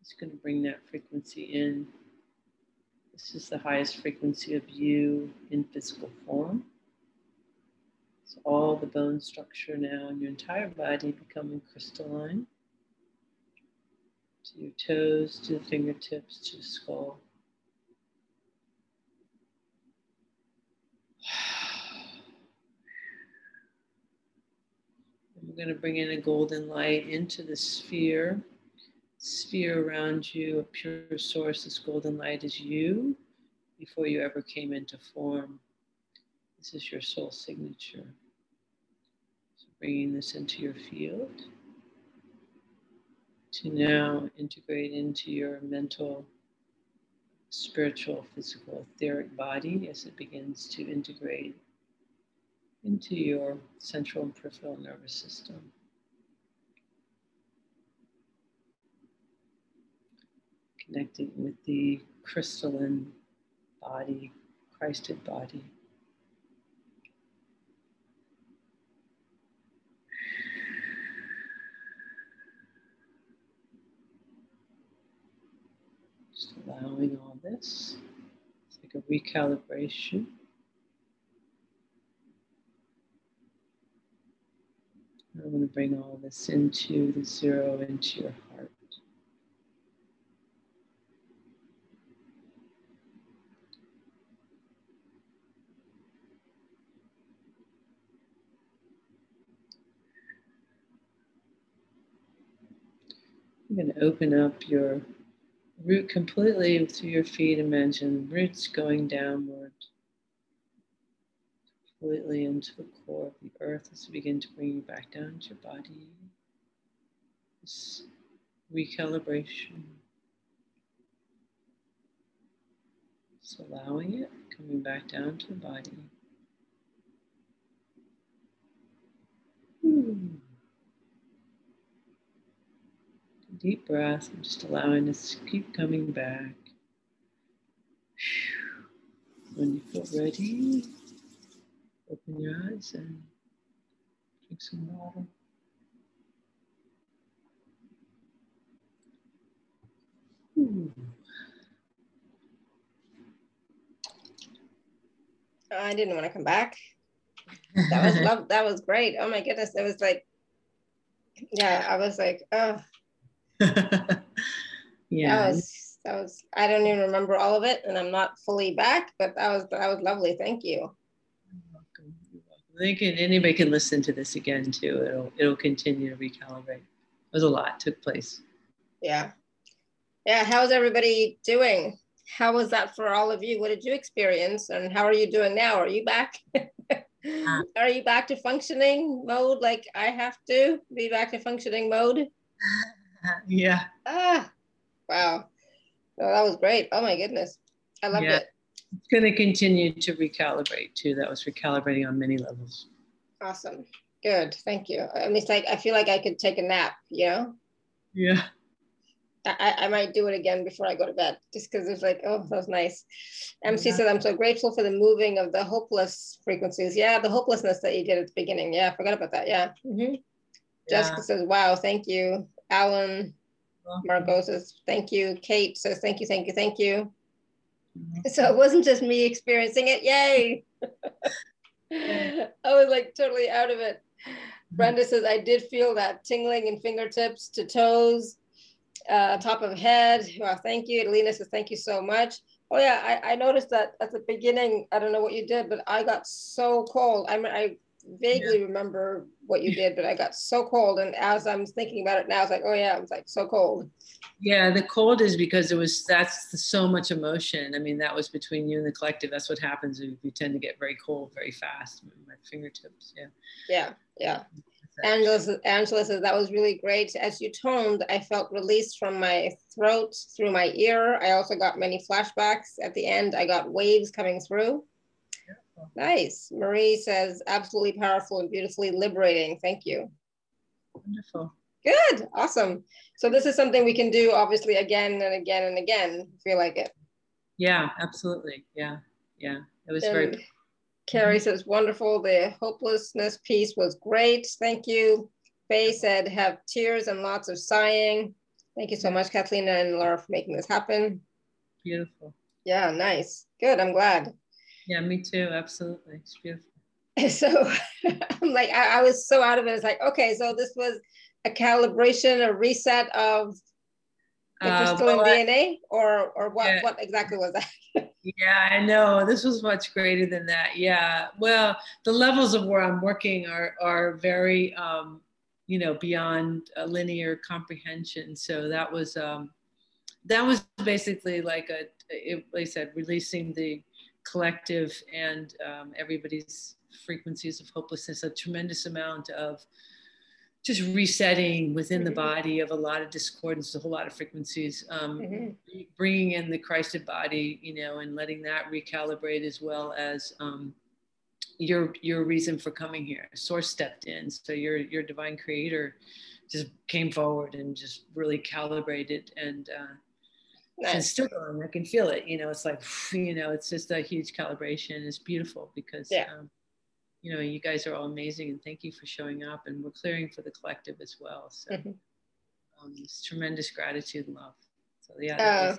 It's going to bring that frequency in. This is the highest frequency of you in physical form. So all the bone structure now in your entire body becoming crystalline. To your toes, to the fingertips, to the skull. *sighs* And we're going to bring in a golden light into the sphere sphere around you, a pure source, this golden light is you before you ever came into form. This is your soul signature. So bringing this into your field to now integrate into your mental, spiritual, physical, etheric body as it begins to integrate into your central and peripheral nervous system. Connecting with the crystalline body, Christed body. Just allowing all this. It's like a recalibration. I'm going to bring all this into the zero, into your heart. You're going to open up your root completely through your feet. Imagine roots going downward, completely into the core of the earth as you begin to bring you back down to your body. This recalibration. Just allowing it, coming back down to the body. Hmm. Deep breath and just allowing us to keep coming back. When you feel ready, open your eyes and drink some water. Oh, I didn't want to come back. That was love. That was great. Oh my goodness. It was like, yeah, I was like, oh, *laughs* yeah. That was that was I don't even remember all of it and I'm not fully back, but that was that was lovely. Thank you. You're welcome. You're welcome. They can, anybody can listen to this again too. It'll it'll continue to recalibrate. It was a lot took place. Yeah. Yeah. How's everybody doing? How was that for all of you? What did you experience? And how are you doing now? Are you back? *laughs* are you back to functioning mode like I have to be back to functioning mode? *laughs* *laughs* yeah. Ah, wow. Oh, that was great. Oh my goodness. I loved yeah. it. It's going to continue to recalibrate too. That was recalibrating on many levels. Awesome. Good. Thank you. I mean, it's like, I feel like I could take a nap, you know? Yeah. I, I might do it again before I go to bed just because it's like, oh, that was nice. MC yeah. said, I'm so grateful for the moving of the hopeless frequencies. Yeah, the hopelessness that you did at the beginning. Yeah, I forgot about that. Yeah. Mm-hmm. yeah. Jessica says, wow, thank you. Alan Margot says, thank you. Kate says, thank you, thank you, thank you. Mm-hmm. So it wasn't just me experiencing it. Yay. *laughs* I was like totally out of it. Mm-hmm. Brenda says, I did feel that tingling in fingertips to toes, uh, top of head. Well, thank you. Adelina says, thank you so much. Oh yeah, I, I noticed that at the beginning, I don't know what you did, but I got so cold. I mean, I vaguely yeah. remember what you did, but I got so cold. And as I'm thinking about it now, it's like, oh yeah, I was like so cold. Yeah, the cold is because it was that's so much emotion. I mean, that was between you and the collective. That's what happens. We, tend to get very cold very fast. My fingertips. Yeah. Yeah. Yeah. Angela, Angela says that was really great. As you toned, I felt release from my throat through my ear. I also got many flashbacks at the end. I got waves coming through. Nice. Marie says, absolutely powerful and beautifully liberating. Thank you. Wonderful. Good. Awesome. So this is something we can do obviously again and again and again if you like it. Yeah, absolutely. Yeah. Yeah, it was very. Carrie mhm. says, wonderful. The hopelessness piece was great. Thank you. Faye said, have tears and lots of sighing. Thank you so much, Kathleen and Laura, for making this happen. Beautiful. Yeah, nice. Good. I'm glad. Yeah, me too. Absolutely. It's beautiful. *laughs* So *laughs* I'm like, I, I, was so out of it. It's like, okay, so this was a calibration, a reset of the uh, well, DNA, or or what? Yeah. What exactly was that? *laughs* yeah, I know. This was much greater than that. Yeah. Well, the levels of where I'm working are are very, um, you know, beyond a linear comprehension. So that was um, that was basically like a, it, like I said, releasing the collective and um, everybody's frequencies of hopelessness, a tremendous amount of just resetting within the mm-hmm. body of a lot of discordance, a whole lot of frequencies, um, mm-hmm. bringing in the Christed body, you know, and letting that recalibrate as well as um, your your reason for coming here. Source stepped in, so your your divine creator just came forward and just really calibrated and. Uh, And still going, I can feel it. You know, it's like, *sighs* you know, it's just a huge calibration. It's beautiful because yeah. Um, you know, you guys are all amazing and thank you for showing up. And we're clearing for the collective as well. So mm-hmm. um, it's tremendous gratitude and love. So yeah. Uh,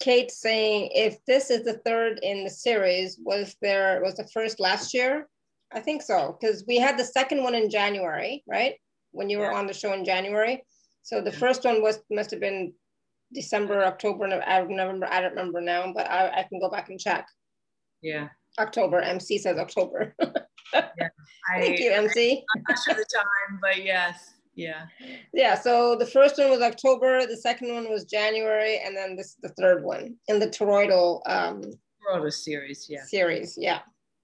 Kate saying if this is the third in the series, was there was the first last year? I think so, because we had the second one in January, right? When you were yeah. on the show in January. So the yeah. first one was must have been December, October, November. I don't remember now, but I, I can go back and check. Yeah. October. MC says October. *laughs* yeah, I, Thank you, MC. I'm not sure the time, but yes. Yeah. Yeah. So the first one was October, the second one was January, and then this the third one in the toroidal um toroidal series, yeah. Series, yeah.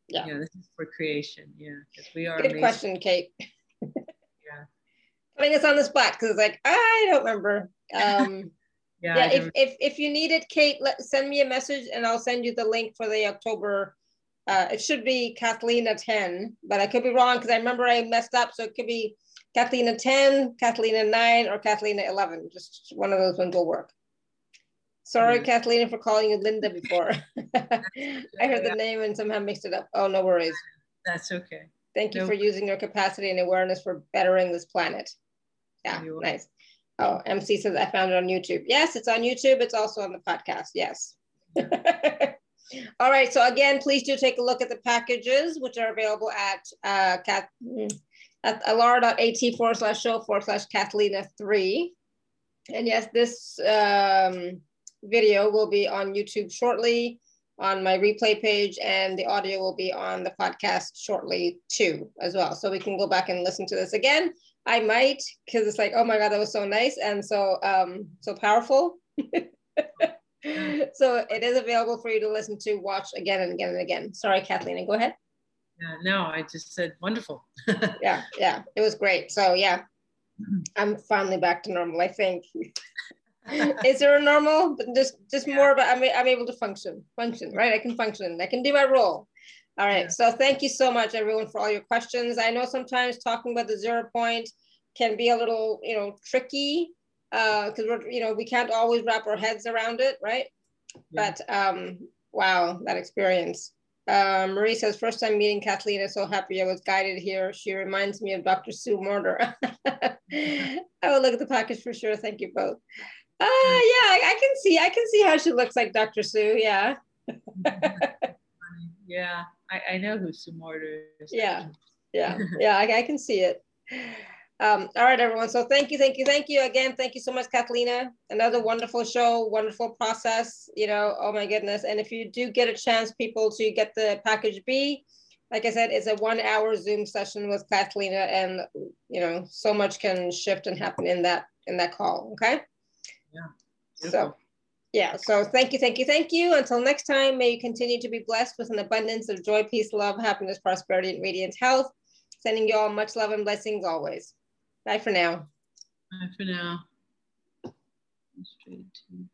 Yeah. Yeah, this is for creation. Yeah. Because we are good amazing. question, Kate. yeah. Putting us on the spot because it's like, I don't remember. Um *laughs* yeah, yeah if, if if you need it, Kate, let send me a message and I'll send you the link for the October uh, it should be Kathleen 10, but I could be wrong because I remember I messed up. So it could be Kathleen 10, Kathleen 9, or Kathleen 11. Just one of those ones will work. Sorry, mm-hmm. Kathleen, for calling you Linda before. *laughs* *laughs* I heard the name and somehow mixed it up. Oh, no worries. That's okay. Thank you nope. for using your capacity and awareness for bettering this planet. Yeah, nice. Oh, MC says I found it on YouTube. Yes, it's on YouTube. It's also on the podcast. Yes. *laughs* All right, so again, please do take a look at the packages, which are available at uh, cat, at alara.at forward slash show forward slash Cathleena 3. And yes, this um, video will be on YouTube shortly on my replay page, and the audio will be on the podcast shortly too, as well. So we can go back and listen to this again. I might, because it's like, oh my God, that was so nice and so um, so powerful. *laughs* so it is available for you to listen to, watch again and again and again. Sorry, Kathleen, go ahead. Yeah, no, I just said wonderful. *laughs* yeah, yeah, it was great. So yeah, *clears throat* I'm finally back to normal. I think. *laughs* is there a normal? Just just yeah. more about I'm I'm able to function, function, right? I can function. I can do my role. All right. Yeah. So thank you so much, everyone, for all your questions. I know sometimes talking about the zero point can be a little, you know, tricky because uh, we're you know we can't always wrap our heads around it, right? Yeah. But um, wow, that experience. Uh, Marie says, first time meeting Kathleen, I'm so happy I was guided here. She reminds me of Dr. Sue Morter. *laughs* I will look at the package for sure. Thank you both. Uh, yeah, I, I can see, I can see how she looks like Dr. Sue. Yeah. *laughs* yeah, I, I know who Sue is. Yeah, yeah, yeah, I, I can see it. Um, all right, everyone. So thank you, thank you, thank you again. Thank you so much, Cathleena. Another wonderful show, wonderful process. You know, oh my goodness. And if you do get a chance, people, to get the package B, like I said, it's a one-hour Zoom session with Cathleena, and you know, so much can shift and happen in that in that call. Okay. Yeah. Beautiful. So. Yeah, so thank you, thank you, thank you. Until next time, may you continue to be blessed with an abundance of joy, peace, love, happiness, prosperity, and radiant health. Sending you all much love and blessings always. Bye for now. Bye for now. Straight to